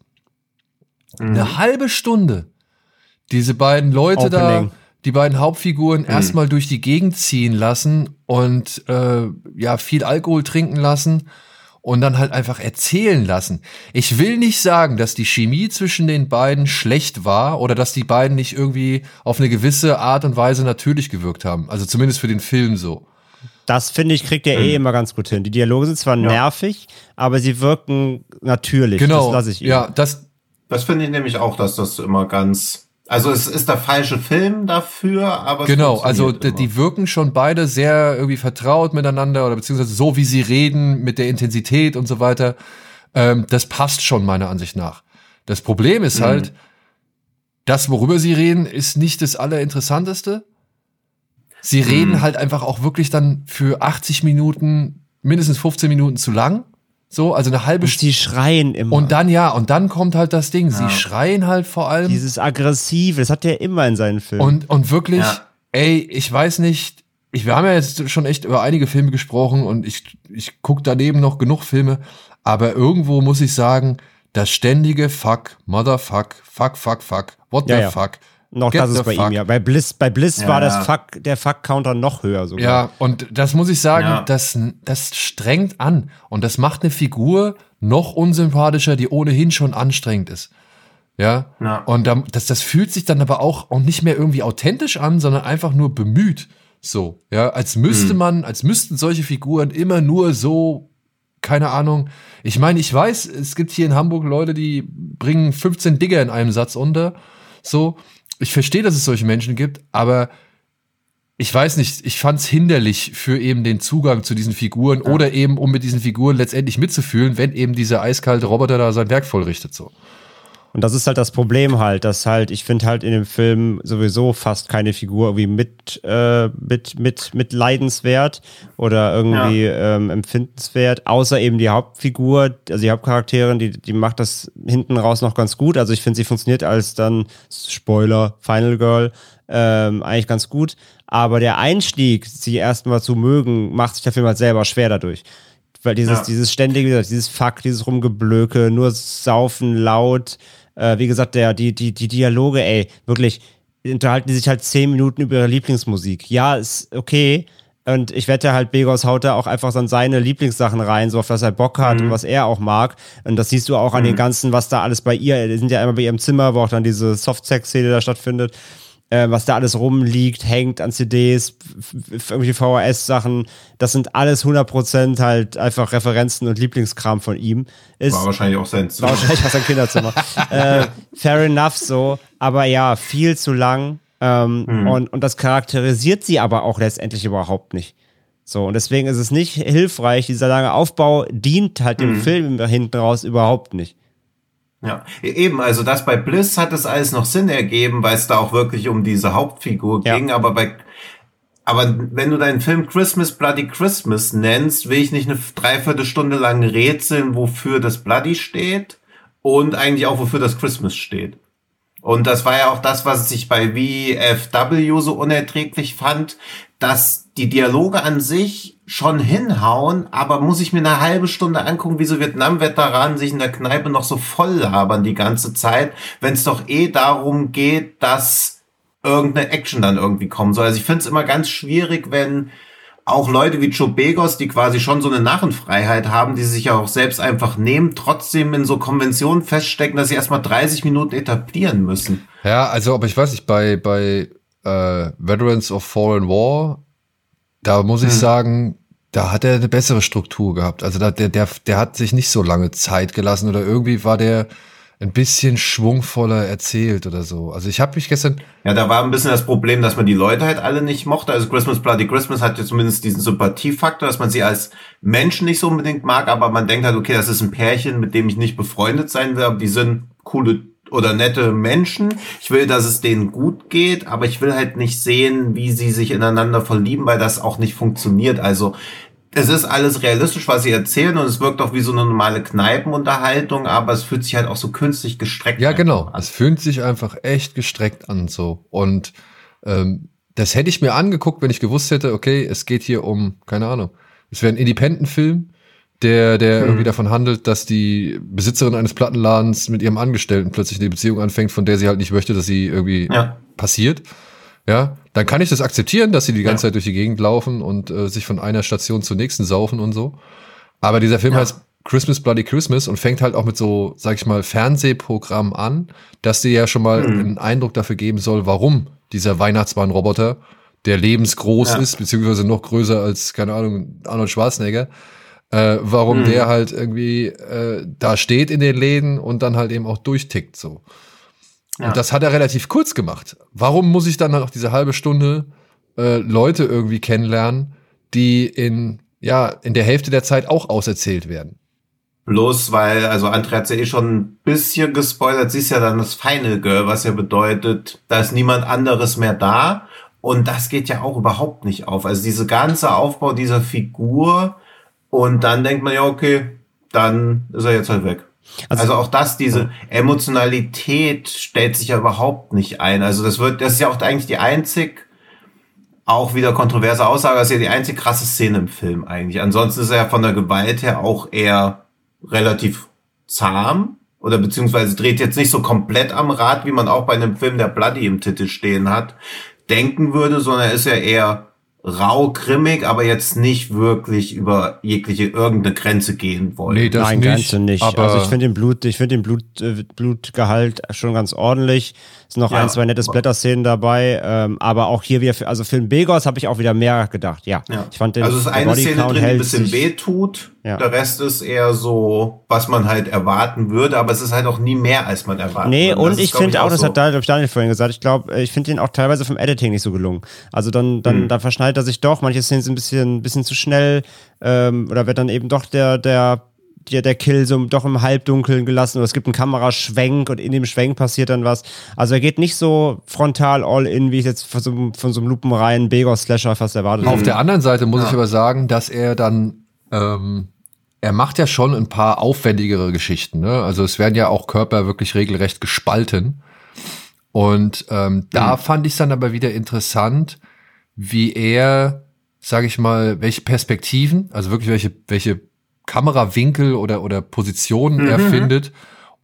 eine halbe Stunde diese beiden Leute da, Opening. die beiden Hauptfiguren erstmal durch die Gegend ziehen lassen und äh, ja, viel Alkohol trinken lassen und dann halt einfach erzählen lassen. Ich will nicht sagen, dass die Chemie zwischen den beiden schlecht war oder dass die beiden nicht irgendwie auf eine gewisse Art und Weise natürlich gewirkt haben. Also zumindest für den Film so. Das finde ich, kriegt er eh immer ganz gut hin. Die Dialoge sind zwar nervig, aber sie wirken natürlich. Genau. Das lasse ich ihm. Ja, das, Das finde ich nämlich auch, dass das immer ganz, Also es ist der falsche Film dafür, aber es Genau, also immer. die wirken schon beide sehr irgendwie vertraut miteinander oder beziehungsweise so, wie sie reden, mit der Intensität und so weiter. Ähm, das passt schon meiner Ansicht nach. Das Problem ist halt, das, worüber sie reden, ist nicht das Allerinteressanteste. Sie reden halt einfach auch wirklich dann für 80 Minuten, mindestens 15 Minuten zu lang. So, also eine halbe Und Stunde. die schreien immer. Und dann, ja, und dann kommt halt das Ding. Sie Ja. schreien halt vor allem. Dieses Aggressive, das hat er immer in seinen Filmen. Und, und wirklich, Ja. ey, ich weiß nicht, ich, wir haben ja jetzt schon echt über einige Filme gesprochen und ich, ich guck daneben noch genug Filme, aber irgendwo muss ich sagen, das ständige Fuck, Motherfuck, Fuck, Fuck, Fuck, what Ja, the ja. fuck. Noch get das ist bei fuck. ihm ja. Bei Bliss, bei Bliss Ja, war das. Fuck, der Fuck-Counter noch höher sogar. Ja, und das muss ich sagen, Ja. das, das strengt an und das macht eine Figur noch unsympathischer, die ohnehin schon anstrengend ist. Ja. Ja. Und dann, das, das fühlt sich dann aber auch, auch nicht mehr irgendwie authentisch an, sondern einfach nur bemüht. So, ja, als müsste man, als müssten solche Figuren immer nur so, keine Ahnung. Ich meine, ich weiß, es gibt hier in Hamburg Leute, die bringen 15 Digger in einem Satz unter. So, ich verstehe, dass es solche Menschen gibt, aber ich weiß nicht, ich fand's hinderlich für eben den Zugang zu diesen Figuren oder eben, um mit diesen Figuren letztendlich mitzufühlen, wenn eben dieser eiskalte Roboter da sein Werk vollrichtet, so. Und das ist halt das Problem halt, dass halt, ich finde halt in dem Film sowieso fast keine Figur irgendwie mit, äh, mit, mit, mit Leidenswert oder irgendwie ähm, empfindenswert, außer eben die Hauptfigur, also die Hauptcharakterin, die, die macht das hinten raus noch ganz gut. Also ich finde, sie funktioniert als dann, Spoiler, Final Girl, ähm, eigentlich ganz gut. Aber der Einstieg, sie erstmal zu mögen, macht sich der Film halt selber schwer dadurch. Weil dieses, Ja. dieses ständige, dieses Fuck, dieses Rumgeblöke, nur saufen, laut, äh, wie gesagt, der, die, die, die Dialoge, ey, wirklich, unterhalten die sich halt zehn Minuten über ihre Lieblingsmusik. Ja, ist okay. Und ich wette halt, Begos haut da auch einfach dann seine Lieblingssachen rein, so auf das er Bock hat und was er auch mag. Und das siehst du auch an den ganzen, was da alles bei ihr, die sind ja immer bei ihrem Zimmer, wo auch dann diese Softsex-Szene da stattfindet äh, was da alles rumliegt, hängt an CDs, irgendwelche VHS-Sachen, das sind alles 100% halt einfach Referenzen und Lieblingskram von ihm. Ist War wahrscheinlich auch sein war wahrscheinlich was ein Kinderzimmer. (laughs) äh, fair enough so, aber ja, viel zu lang. Ähm, und, und das charakterisiert sie aber auch letztendlich überhaupt nicht. So, und deswegen ist es nicht hilfreich, dieser lange Aufbau dient halt dem Film hinten raus überhaupt nicht. Ja, eben, also das bei Bliss hat es alles noch Sinn ergeben, weil es da auch wirklich um diese Hauptfigur Ja. ging, aber bei aber wenn du deinen Film Christmas Bloody Christmas nennst, will ich nicht eine Dreiviertelstunde lang rätseln, wofür das Bloody steht und eigentlich auch wofür das Christmas steht. Und das war ja auch das, was ich bei VFW so unerträglich fand, dass die Dialoge an sich schon hinhauen, aber muss ich mir eine halbe Stunde angucken, wie so Vietnam-Veteranen sich in der Kneipe noch so voll labern die ganze Zeit, wenn es doch eh darum geht, dass irgendeine Action dann irgendwie kommen soll. Also ich finde es immer ganz schwierig, wenn auch Leute wie Joe Begos, die quasi schon so eine Narrenfreiheit haben, die sich ja auch selbst einfach nehmen, trotzdem in so Konventionen feststecken, dass sie erstmal 30 Minuten etablieren müssen. Ja, also, aber ich weiß nicht, bei, bei äh, Veterans of Fallen War, da muss ich sagen, da hat er eine bessere Struktur gehabt. Also da, der, der, der hat sich nicht so lange Zeit gelassen oder irgendwie war der ein bisschen schwungvoller erzählt oder so. Also ich habe mich gestern, Ja, da war ein bisschen das Problem, dass man die Leute halt alle nicht mochte. Also Christmas Bloody Christmas hat ja zumindest diesen Sympathiefaktor, dass man sie als Menschen nicht so unbedingt mag, aber man denkt halt, okay, das ist ein Pärchen, mit dem ich nicht befreundet sein will, die sind coole oder nette Menschen. Ich will, dass es denen gut geht, aber ich will halt nicht sehen, wie sie sich ineinander verlieben, weil das auch nicht funktioniert. Also es ist alles realistisch, was sie erzählen und es wirkt auch wie so eine normale Kneipenunterhaltung, aber es fühlt sich halt auch so künstlich gestreckt ja einfach genau, an. es fühlt sich einfach echt gestreckt an so. Und ähm, das hätte ich mir angeguckt, wenn ich gewusst hätte, okay, es geht hier um, keine Ahnung, es wäre ein Independent-Film, der, der irgendwie davon handelt, dass die Besitzerin eines Plattenladens mit ihrem Angestellten plötzlich eine Beziehung anfängt, von der sie halt nicht möchte, dass sie irgendwie Ja. passiert. Ja, dann kann ich das akzeptieren, dass sie die ganze Zeit durch die Gegend laufen und äh, sich von einer Station zur nächsten saufen und so. Aber dieser Film Ja. heißt Christmas Bloody Christmas und fängt halt auch mit so, sag ich mal, Fernsehprogrammen an, dass dir ja schon mal einen Eindruck dafür geben soll, warum dieser Weihnachtsmann-Roboter, der lebensgroß Ja. ist, beziehungsweise noch größer als, keine Ahnung, Arnold Schwarzenegger, äh, warum der halt irgendwie äh, da steht in den Läden und dann halt eben auch durchtickt so. Ja. Und das hat er relativ kurz gemacht. Warum muss ich dann noch diese halbe Stunde äh, Leute irgendwie kennenlernen, die in, ja, in der Hälfte der Zeit auch auserzählt werden? Bloß weil, also André hat ja eh schon ein bisschen gespoilert, sie ist ja dann das Final Girl, was ja bedeutet, da ist niemand anderes mehr da. Und das geht ja auch überhaupt nicht auf. Also diese ganze Aufbau dieser Figur und dann denkt man ja, okay, dann ist er jetzt halt weg. Also- Also, auch das, diese Emotionalität stellt sich ja überhaupt nicht ein. Also das wird, das ist ja auch eigentlich die einzig auch wieder kontroverse Aussage, das ist ja die einzig krasse Szene im Film eigentlich. Ansonsten ist er ja von der Gewalt her auch eher relativ zahm oder beziehungsweise dreht jetzt nicht so komplett am Rad, wie man auch bei einem Film, der Bloody im Titel stehen hat, denken würde, sondern er ist ja eher rau, grimmig, aber jetzt nicht wirklich über jegliche irgendeine Grenze gehen wollen. Nee, das Nein, nicht, Grenze nicht. aber- also ich finde den Blut, ich finde den Blut, äh, Blutgehalt schon ganz ordentlich. Es sind noch Ja, ein, zwei nette Splatter-Szenen dabei, ähm, aber auch hier wieder, für, also für den Begos habe ich auch wieder mehr gedacht. Ja, Ja. ich fand den also es ist eine Szene drin, die ein bisschen sich- weh tut. Ja. Der Rest ist eher so, was man halt erwarten würde, aber es ist halt auch nie mehr, als man erwarten Nee, und Das ist, ich finde auch, das so. hat Daniel, vorhin gesagt, ich glaube, ich finde den auch teilweise vom Editing nicht so gelungen. Also dann, dann, Hm. dann verschneidet er sich doch, manche Szenen sind ein bisschen, bisschen zu schnell, ähm, oder wird dann eben doch der, der, der, der Kill so doch im Halbdunkeln gelassen, oder es gibt einen Kameraschwenk und in dem Schwenk passiert dann was. Also er geht nicht so frontal all in, wie ich jetzt von so, einem- von so einem lupenreinen Begos-Slasher fast erwartet Auf hätte. der anderen Seite muss Ja. ich aber sagen, dass er dann, ähm, er macht ja schon ein paar aufwendigere Geschichten. Ne? Also es werden ja auch Körper wirklich regelrecht gespalten. Und ähm, da fand ich es dann aber wieder interessant, wie er, sage ich mal, welche Perspektiven, also wirklich welche, welche Kamerawinkel oder, oder Positionen er findet,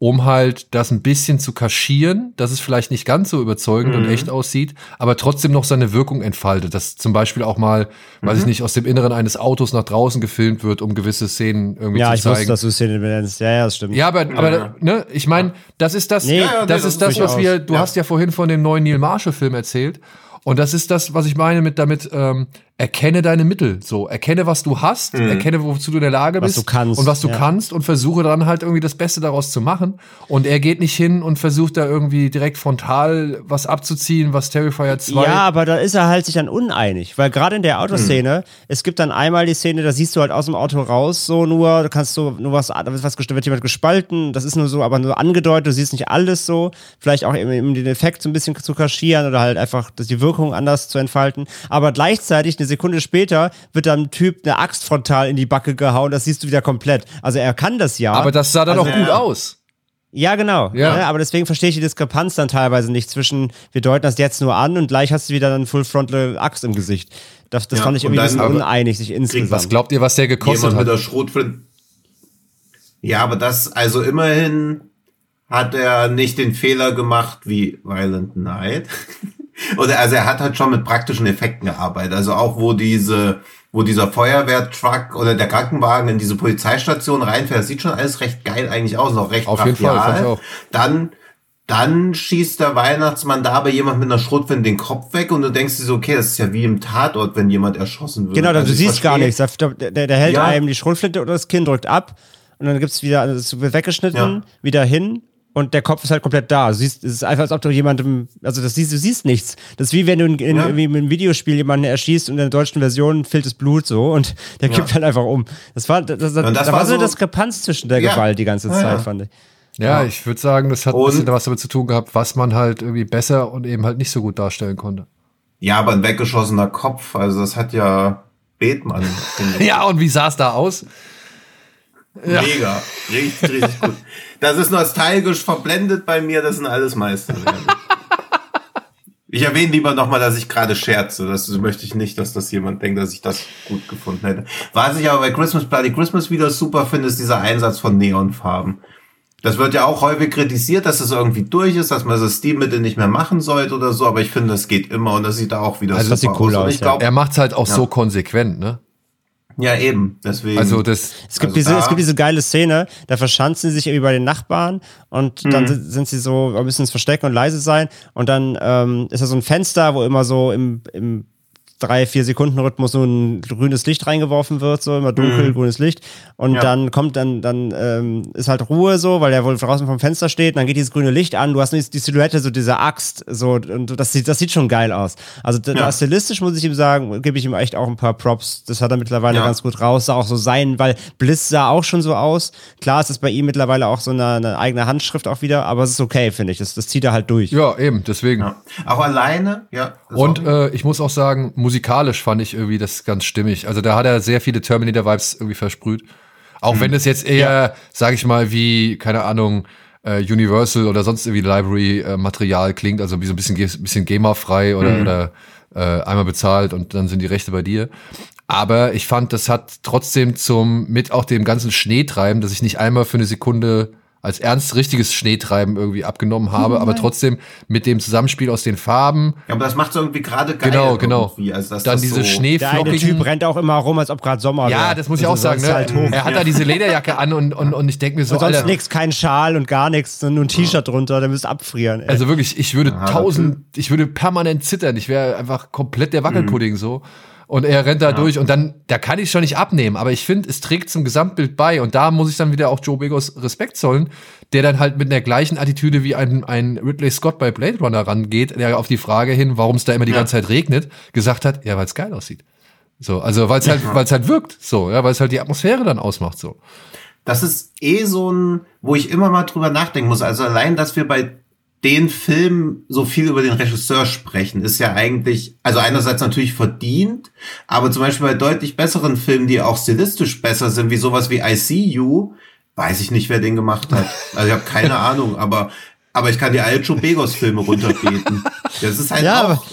um halt das ein bisschen zu kaschieren, dass es vielleicht nicht ganz so überzeugend und echt aussieht, aber trotzdem noch seine Wirkung entfaltet. Dass zum Beispiel auch mal, weiß ich nicht, aus dem Inneren eines Autos nach draußen gefilmt wird, um gewisse Szenen irgendwie Ja, zu ich zeigen. wusste, dass du Szenen benennst. Ja, ja, das stimmt. Ja, aber, aber ne, ich meine, das ist das, Nee. Ja, ja, nee, das das ist das, was wir, du Ja. hast ja vorhin von dem neuen Neil Marshall-Film erzählt. Und das ist das, was ich meine mit damit, ähm, erkenne deine Mittel. So, erkenne, was du hast, erkenne, wozu du in der Lage Was bist. du kannst, Und was du ja. kannst und versuche dann halt irgendwie das Beste daraus zu machen. Und er geht nicht hin und versucht da irgendwie direkt frontal was abzuziehen, was Terrifier 2. Ja, aber da ist er halt sich dann uneinig, weil gerade in der Autoszene, es gibt dann einmal die Szene, da siehst du halt aus dem Auto raus, so nur, da kannst du nur was, da wird was wird jemand gespalten, das ist nur so, aber nur angedeutet, du siehst nicht alles so, vielleicht auch eben, eben den Effekt so ein bisschen zu kaschieren oder halt einfach die Wirkung anders zu entfalten, aber gleichzeitig eine Sekunde später wird dann ein Typ eine Axt frontal in die Backe gehauen, das siehst du wieder komplett. Also er kann das ja. aber das sah dann Also- auch gut Ja. aus. Ja, genau. Ja. Ja. aber deswegen verstehe ich die Diskrepanz dann teilweise nicht zwischen, wir deuten das jetzt nur an und gleich hast du wieder dann Full Frontal Axt im Gesicht. Das, das Ja, fand ich irgendwie ein bisschen uneinig, sich Was insgesamt. glaubt ihr, was der gekostet jemand mit hat? der Schrotflinte. Ja, aber das, also immerhin hat er nicht den Fehler gemacht wie Violent Night. (laughs) Oder also er hat halt schon mit praktischen Effekten gearbeitet. Also auch wo diese, wo dieser Feuerwehrtruck oder der Krankenwagen in diese Polizeistation reinfährt, das sieht schon alles recht geil eigentlich aus, noch recht Auf jeden Fall, ich auch. Dann dann schießt der Weihnachtsmann da aber jemand mit einer Schrotflinte den Kopf weg und du denkst dir so, okay, das ist ja wie im Tatort, wenn jemand erschossen wird. genau, Also du siehst gar verstehe- nichts. Der, der, der hält Ja. einem die Schrotflinte oder das Kinn drückt ab und dann gibt's wieder, also es wird weggeschnitten, Ja. wieder hin. Und der Kopf ist halt komplett da. Du siehst, es ist einfach, als ob du jemandem, also das siehst, du siehst nichts. Das ist wie wenn du in, in, Ja. irgendwie in einem Videospiel jemanden erschießt und in der deutschen Version fehlt das Blut so und (laughs) der Ja. kippt halt einfach um. Das war, das, das, das da war so eine Diskrepanz zwischen der Ja. Gewalt die ganze Ja, Zeit, ja. fand ich. Ja, Ja. ich würde sagen, das hat ein Und- bisschen was damit zu tun gehabt, was man halt irgendwie besser und eben halt nicht so gut darstellen konnte. Ja, aber ein weggeschossener Kopf, also das hat ja Bethmann. (laughs) Ja, und wie sah es da aus? Mega. Richtig, richtig gut. Das ist nostalgisch verblendet bei mir, das sind alles Meisterwerke. Ich erwähne lieber nochmal, dass ich gerade scherze. Das möchte ich nicht, dass das jemand denkt, dass ich das gut gefunden hätte. Was ich aber bei Christmas Bloody Christmas wieder super finde, ist dieser Einsatz von Neonfarben. Das wird ja auch häufig kritisiert, dass es irgendwie durch ist, dass man das Stilmittel nicht mehr machen sollte oder so, aber ich finde, das geht immer und das sieht da auch wieder Also das super sieht cool aus, ich ja. glaub, Er macht's halt auch Ja. so konsequent, ne? Ja, eben. Deswegen. Also das, Es gibt, Also diese, da- es gibt diese geile Szene, da verschanzen sie sich irgendwie bei den Nachbarn und dann sind, sind sie so, müssen ins Verstecken und leise sein und dann ähm, ist da so ein Fenster, wo immer so im, im drei, vier Sekunden Rhythmus so ein grünes Licht reingeworfen wird, so immer dunkel, Mhm. grünes Licht. Und Ja. dann kommt dann, dann ähm, ist halt Ruhe so, weil der wohl draußen vom Fenster steht, und dann geht dieses grüne Licht an, du hast die Silhouette, so diese Axt, so, und das sieht, das sieht schon geil aus. Also da, Ja. da stilistisch muss ich ihm sagen, gebe ich ihm echt auch ein paar Props. Das hat er mittlerweile Ja. ganz gut raus, sah auch so sein, weil Bliss sah auch schon so aus. Klar, es ist bei ihm mittlerweile auch so eine, eine eigene Handschrift auch wieder, aber es ist okay, finde ich. Das, das zieht er halt durch. Ja, eben, deswegen. Ja. Auch alleine, ja. Und äh, ich muss auch sagen, musikalisch fand ich irgendwie das ganz stimmig. Also da hat er sehr viele Terminator-Vibes irgendwie versprüht. Auch wenn es jetzt eher, sag ich mal, wie, keine Ahnung, äh, Universal oder sonst irgendwie Library-Material klingt, also wie so ein bisschen, bisschen GEMA-frei oder, oder äh, einmal bezahlt und dann sind die Rechte bei dir. Aber ich fand, das hat trotzdem zum, mit auch dem ganzen Schneetreiben, dass ich nicht einmal für eine Sekunde als ernst richtiges Schneetreiben irgendwie abgenommen habe, aber trotzdem mit dem Zusammenspiel aus den Farben, ja, aber das macht irgendwie gerade geil. Genau, genau. irgendwie, Also, dass dann das diese so, Der eine schneeflockigen. Typ rennt auch immer rum, als ob gerade Sommer wäre. Ja, das muss ich auch Also sagen. sonst Ne? Halt er hat da diese Lederjacke an und, und, und ich denke mir so, Und sonst Alter, nix, kein Schal und gar nichts, nur ein T-Shirt drunter, dann müsst abfrieren. Ey. also wirklich, ich würde Ja, tausend, ich würde permanent zittern. Ich wäre einfach komplett der Mhm. Wackelpudding so. Und er rennt da durch und dann, da kann ich schon nicht abnehmen, aber ich finde, es trägt zum Gesamtbild bei und da muss ich dann wieder auch Joe Begos Respekt zollen, der dann halt mit der gleichen Attitüde wie ein, ein Ridley Scott bei Blade Runner rangeht, der auf die Frage hin, warum es da immer die Ja. ganze Zeit regnet, gesagt hat, ja, weil es geil aussieht. So, also weil es halt, weil es halt wirkt, so, ja, weil es halt die Atmosphäre dann ausmacht, so. Das ist eh so ein, wo ich immer mal drüber nachdenken muss. Also allein, dass wir bei den Filmen so viel über den Regisseur sprechen, ist ja eigentlich, also einerseits natürlich verdient, aber zum Beispiel bei deutlich besseren Filmen, die auch stilistisch besser sind, wie sowas wie I See You, weiß ich nicht, wer den gemacht hat. Also ich habe keine (laughs) Ahnung, aber aber ich kann die alle Joe Begos Filme (laughs) runterbeten. Das ist halt Ja, auch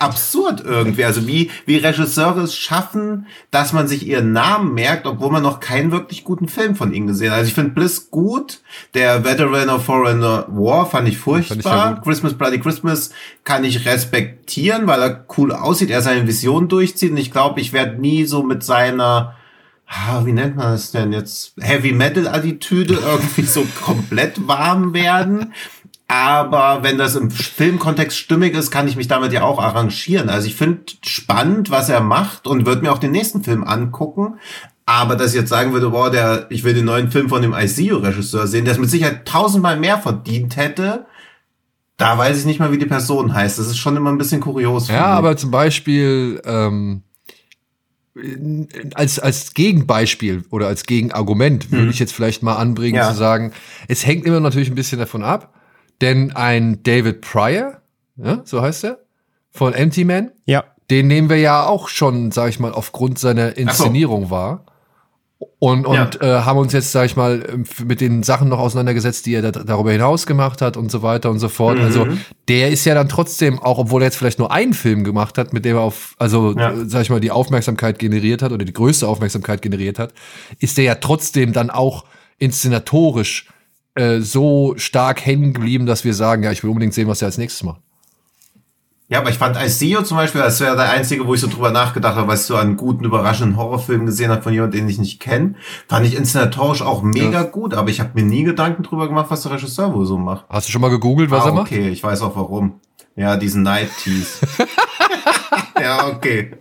absurd irgendwie. Also wie, wie Regisseure es schaffen, dass man sich ihren Namen merkt, obwohl man noch keinen wirklich guten Film von ihnen gesehen hat. Also ich finde Bliss gut. Der Veteran of Foreigner War fand ich furchtbar. Fand ich. Christmas Bloody Christmas kann ich respektieren, weil er cool aussieht, er seine Vision durchzieht. Und ich glaube, ich werde nie so mit seiner ah, wie nennt man das denn jetzt? Heavy Metal Attitüde irgendwie so komplett warm werden. Aber wenn das im Filmkontext stimmig ist, kann ich mich damit ja auch arrangieren. Also ich finde spannend, was er macht und würde mir auch den nächsten Film angucken. Aber dass ich jetzt sagen würde, boah, der, ich will den neuen Film von dem ICU-Regisseur sehen, der es mit Sicherheit tausendmal mehr verdient hätte, da weiß ich nicht mal, wie die Person heißt. Das ist schon immer ein bisschen kurios. Ja, aber zum Beispiel ähm, als, als Gegenbeispiel oder als Gegenargument würde ich jetzt vielleicht mal anbringen, Ja. zu sagen, es hängt immer natürlich ein bisschen davon ab, denn ein David Pryor, ja, so heißt er, von Empty Man, ja. den nehmen wir ja auch schon, sag ich mal, aufgrund seiner Inszenierung wahr. Und, und äh, haben uns jetzt, sag ich mal, ähm, mit den Sachen noch auseinandergesetzt, die er da, darüber hinaus gemacht hat und so weiter und so fort. Mhm. Also der ist ja dann trotzdem, auch obwohl er jetzt vielleicht nur einen Film gemacht hat, mit dem er auf, also Ja. äh, sag ich mal, die Aufmerksamkeit generiert hat oder die größte Aufmerksamkeit generiert hat, ist der ja trotzdem dann auch inszenatorisch äh, so stark hängen geblieben, dass wir sagen, ja, ich will unbedingt sehen, was er als nächstes macht. Ja, aber ich fand ICO zum Beispiel, das wäre der einzige, wo ich so drüber nachgedacht habe, was ich so an guten, überraschenden Horrorfilmen gesehen habe von jemandem, den ich nicht kenne. Fand ich inszenatorisch auch mega gut, aber ich habe mir nie Gedanken drüber gemacht, was der Regisseur wohl so macht. Hast du schon mal gegoogelt, was ah, er macht? okay, ich weiß auch warum. Ja, diesen Night Tease. (laughs) ja, okay.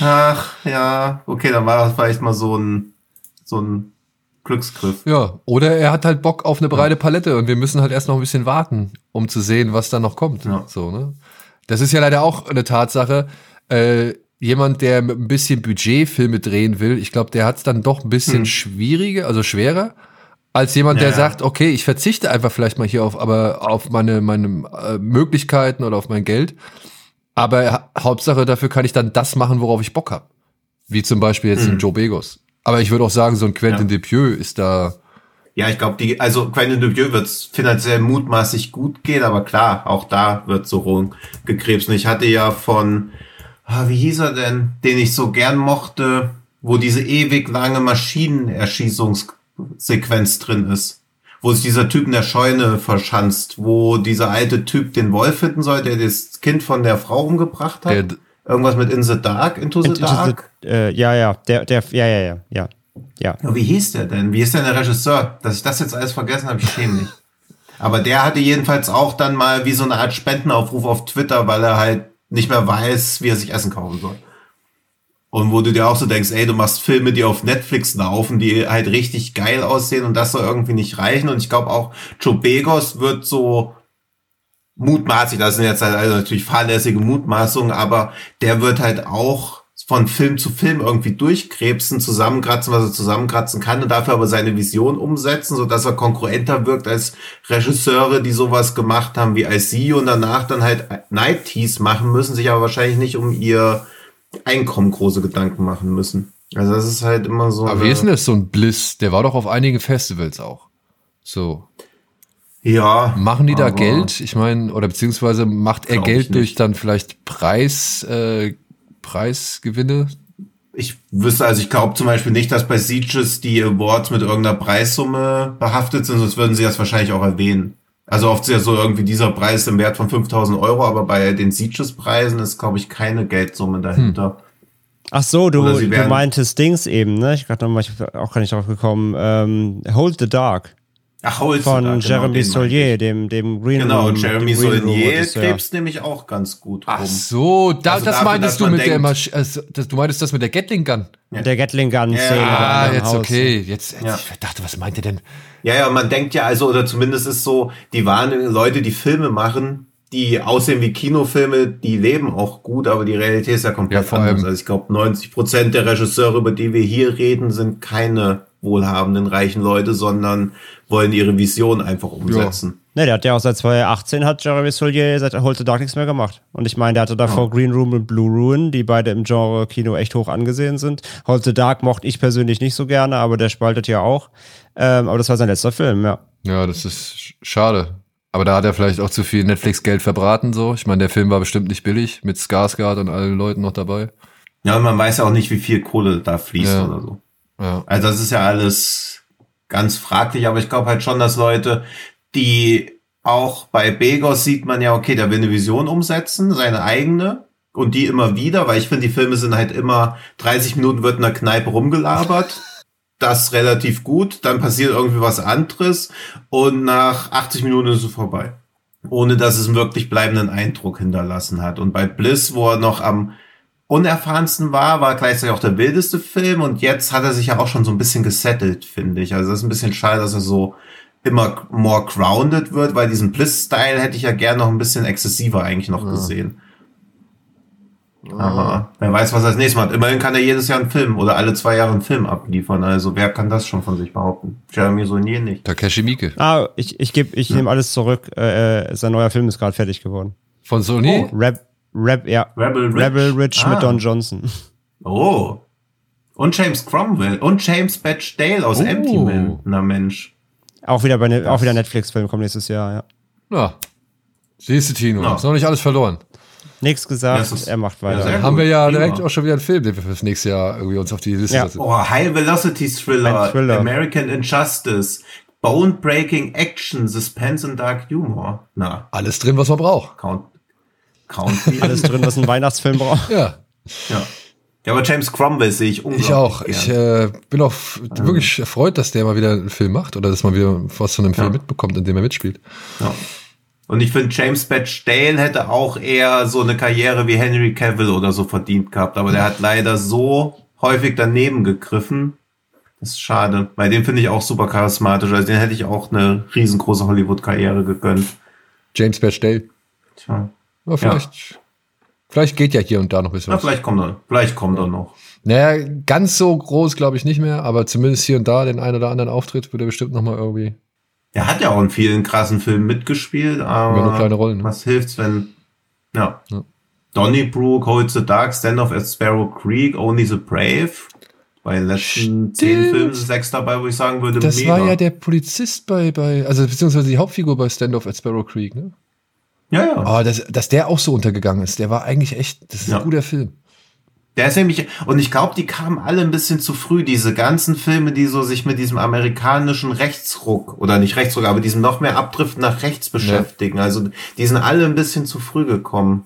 Ach, ja, okay, dann war das vielleicht mal so ein, so ein Glücksgriff. Ja, oder er hat halt Bock auf eine breite Palette und wir müssen halt erst noch ein bisschen warten, um zu sehen, was da noch kommt. Ja. So, ne? Das ist ja leider auch eine Tatsache. Äh, jemand, der mit ein bisschen Budget Filme drehen will, ich glaube, der hat es dann doch ein bisschen schwieriger, also schwerer, als jemand, der Hm. Ja, sagt, okay, ich verzichte einfach vielleicht mal hier auf, aber auf meine, meine äh, Möglichkeiten oder auf mein Geld. Aber ha Hauptsache, dafür kann ich dann das machen, worauf ich Bock habe. Wie zum Beispiel jetzt ein Joe Begos. Aber ich würde auch sagen, so ein Quentin. Ja. Dupieux ist da Ja, ich glaube, die, also Quentin Dupieux wird's finanziell mutmaßlich gut gehen, aber klar, auch da wird so rumgekrebst. Und ich hatte ja von, ah, wie hieß er denn, den ich so gern mochte, wo diese ewig lange Maschinenerschießungssequenz drin ist. Wo sich dieser Typ in der Scheune verschanzt, wo dieser alte Typ den Wolf finden soll, der das Kind von der Frau umgebracht hat. Der- Irgendwas mit In the Dark, Into the Into Dark. the- äh, ja, ja, der, der, ja, ja, ja, ja, ja. Ja, wie hieß der denn? Wie ist denn der Regisseur? Dass ich das jetzt alles vergessen habe, ich schäme mich. Aber der hatte jedenfalls auch dann mal wie so eine Art Spendenaufruf auf Twitter, weil er halt nicht mehr weiß, wie er sich Essen kaufen soll. Und wo du dir auch so denkst, ey, du machst Filme, die auf Netflix laufen, die halt richtig geil aussehen und das soll irgendwie nicht reichen. Und ich glaube auch, Joe Begos wird so mutmaßlich, das sind jetzt halt also natürlich fahrlässige Mutmaßungen, aber der wird halt auch von Film zu Film irgendwie durchkrebsen, zusammenkratzen, was er zusammenkratzen kann und dafür aber seine Vision umsetzen, so dass er konkurrenter wirkt als Regisseure, die sowas gemacht haben wie IC und danach dann halt Night Teas machen müssen, sich aber wahrscheinlich nicht um ihr Einkommen große Gedanken machen müssen. Also das ist halt immer so. Aber wie ist denn das so ein Bliss? Der war doch auf einigen Festivals auch. So. Ja. Machen die da Geld? Ich meine, oder beziehungsweise macht er Geld durch dann vielleicht Preis, äh, Preisgewinne? Ich wüsste, also ich glaube zum Beispiel nicht, dass bei Sieges die Awards mit irgendeiner Preissumme behaftet sind, sonst würden sie das wahrscheinlich auch erwähnen. Also oft ist ja so irgendwie dieser Preis im Wert von 5000 Euro, aber bei den Sieges-Preisen ist, glaube ich, keine Geldsumme dahinter. Hm. Ach so, du, du meintest Dings eben, ne? Ich gerade nochmal, ich auch gar nicht drauf gekommen. Ähm, Hold the Dark. Ach, Von Dark, genau, Jeremy Solier, dem, dem Green Genau, Room. Jeremy Solier krebst nämlich auch ganz gut rum. Ach so, da, Also das dafür, meintest du mit der denkt- Masch also, das, du meintest das mit der Gatling Gun. Mit der Gatling Gun Ja, Szene. Ah, jetzt Haus. okay. Jetzt, jetzt Ja. ich dachte, was meint ihr denn? Ja, ja, man denkt ja also, oder zumindest ist so, die wahren Leute, die Filme machen, die aussehen wie Kinofilme, die leben auch gut, aber die Realität ist ja komplett Ja, anders. Also ich glaube, 90 Prozent der Regisseure, über die wir hier reden, sind keine wohlhabenden, reichen Leute, sondern wollen ihre Vision einfach umsetzen. Ne, der hat ja auch seit 2018 hat Jeremy Solier seit Hold the Dark nichts mehr gemacht. Und ich meine, der hatte davor Green Room und Blue Ruin, die beide im Genre Kino echt hoch angesehen sind. Hold the Dark mochte ich persönlich nicht so gerne, aber der spaltet ja auch. Ähm, aber das war sein letzter Film, ja. Ja, das ist sch- schade. Aber da hat er vielleicht auch zu viel Netflix-Geld verbraten, so. Ich meine, der Film war bestimmt nicht billig, mit Skarsgård und allen Leuten noch dabei. Ja, und man weiß ja auch nicht, wie viel Kohle da fließt Ja. oder so. Also das ist ja alles ganz fraglich, aber ich glaube halt schon, dass Leute, die auch bei Begos sieht man ja, okay, der will eine Vision umsetzen, seine eigene. Und die immer wieder, weil ich finde, die Filme sind halt immer 30 Minuten wird in der Kneipe rumgelabert. (laughs) Das relativ gut, dann passiert irgendwie was anderes und nach 80 Minuten ist es vorbei. Ohne dass es einen wirklich bleibenden Eindruck hinterlassen hat. Und bei Bliss, wo er noch am unerfahrensten war, war gleichzeitig auch der wildeste Film und jetzt hat er sich ja auch schon so ein bisschen gesettelt, finde ich. Also das ist ein bisschen schade, dass er so immer more grounded wird, weil diesen Bliss-Style hätte ich ja gern noch ein bisschen exzessiver eigentlich noch gesehen. Aber wer weiß, was er als nächstes macht. Immerhin kann er jedes Jahr einen Film oder alle zwei Jahre einen Film abliefern. Also wer kann das schon von sich behaupten? Jeremy Saunier nicht. Takeshi Miike. Ah, ich, ich geb, ich nehme alles zurück. Äh, äh, sein neuer Film ist gerade fertig geworden. Von Sony? Rap, Rap, ja. Rebel Rich. Rebel Rich Ah. mit Don Johnson. Oh. Und James Cromwell. Und James Batchdale aus Oh. Empty Man. Na Mensch. Auch wieder bei ne, auch wieder Netflix-Film kommt nächstes Jahr, ja. Ja. Siehst du, Tino, Ja. ist noch nicht alles verloren. Nichts gesagt, ist- er macht Ja, weiter. sehr Haben wir ja Prima. direkt auch schon wieder einen Film, den wir fürs nächste Jahr irgendwie uns auf die Liste Ja. setzen. Oh, High Velocity Thriller, Thriller. American Injustice, Bone Breaking Action, Suspense and Dark Humor. Na, Alles drin, was man braucht. count. Count. (laughs) Alles drin, was ein Weihnachtsfilm braucht. Ja, ja. ja, aber James Cromwell sehe ich unglaublich ich auch. Gern. Ich äh, bin auch f- wirklich erfreut, dass der mal wieder einen Film macht oder dass man wieder was von einem Film Ja. mitbekommt, in dem er mitspielt. ja. Und ich finde, James Batchdale hätte auch eher so eine Karriere wie Henry Cavill oder so verdient gehabt. Aber der hat leider so häufig daneben gegriffen. Das ist schade. Bei dem finde ich auch super charismatisch. Also den hätte ich auch eine riesengroße Hollywood-Karriere gegönnt. James Batchdale. Tja. Ja, vielleicht, vielleicht geht ja hier und da noch ein bisschen Na, was. vielleicht kommt er, vielleicht kommt er noch. Naja, ganz so groß glaube ich nicht mehr, aber zumindest hier und da den einen oder anderen Auftritt würde er bestimmt noch mal irgendwie. Er hat ja auch in vielen krassen Filmen mitgespielt, aber Aber nur kleine Rollen, ne? was hilft's, wenn, ja. Ja. Donnybrook, Hold the Dark, Stand Off at Sparrow Creek, Only the Brave. Bei den letzten zehn Filmen sechs dabei, wo ich sagen würde, Das mega. war ja der Polizist bei, bei, also beziehungsweise die Hauptfigur bei Standoff at Sparrow Creek, ne? Ja, ja. Aber das, dass der auch so untergegangen ist, der war eigentlich echt, das ist Ja. ein guter Film. Der ist nämlich, und ich glaube, die kamen alle ein bisschen zu früh, diese ganzen Filme, die so sich mit diesem amerikanischen Rechtsruck, oder nicht Rechtsruck, aber diesem noch mehr Abdriften nach rechts beschäftigen. Also, die sind alle ein bisschen zu früh gekommen.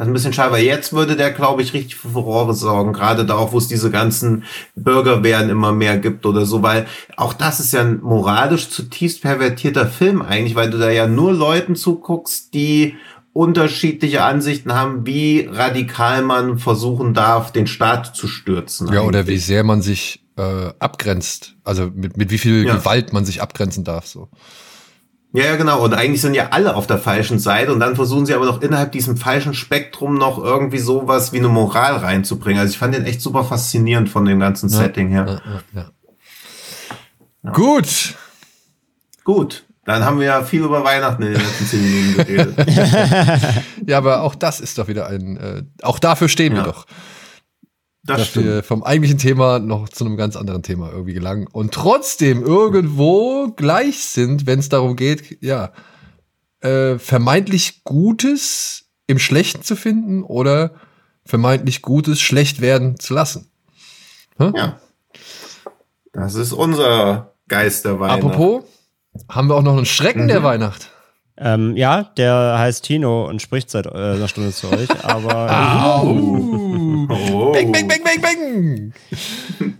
Das ist ein bisschen schade, weil jetzt würde der, glaube ich, richtig für Furore sorgen, gerade da auch, wo es diese ganzen Bürgerwehren immer mehr gibt oder so, weil auch das ist ja ein moralisch zutiefst pervertierter Film eigentlich, weil du da ja nur Leuten zuguckst, die unterschiedliche Ansichten haben, wie radikal man versuchen darf, den Staat zu stürzen. Ja, oder wie eigentlich. sehr man sich äh, abgrenzt. Also mit, mit wie viel Ja. Gewalt man sich abgrenzen darf. So. Ja, ja, genau. Und eigentlich sind ja alle auf der falschen Seite und dann versuchen sie aber noch innerhalb diesem falschen Spektrum noch irgendwie sowas wie eine Moral reinzubringen. Also ich fand den echt super faszinierend von dem ganzen Setting her. Ja, ja. Gut. Gut. Dann haben wir ja viel über Weihnachten in den letzten zehn Minuten geredet. (laughs) Ja, aber auch das ist doch wieder ein. Äh, auch dafür stehen wir Ja. doch. Das dass stimmt. wir vom eigentlichen Thema noch zu einem ganz anderen Thema irgendwie gelangen und trotzdem irgendwo gleich sind, wenn es darum geht, ja, äh, vermeintlich Gutes im Schlechten zu finden oder vermeintlich Gutes schlecht werden zu lassen. Ja. Das ist unser Geist der Weihnacht. Apropos, haben wir auch noch einen Schrecken Mhm. der Weihnacht. Ähm, ja, der heißt Tino und spricht seit äh, einer Stunde zu euch, (laughs) aber Oh. Bang, bang, bang, bang, bang.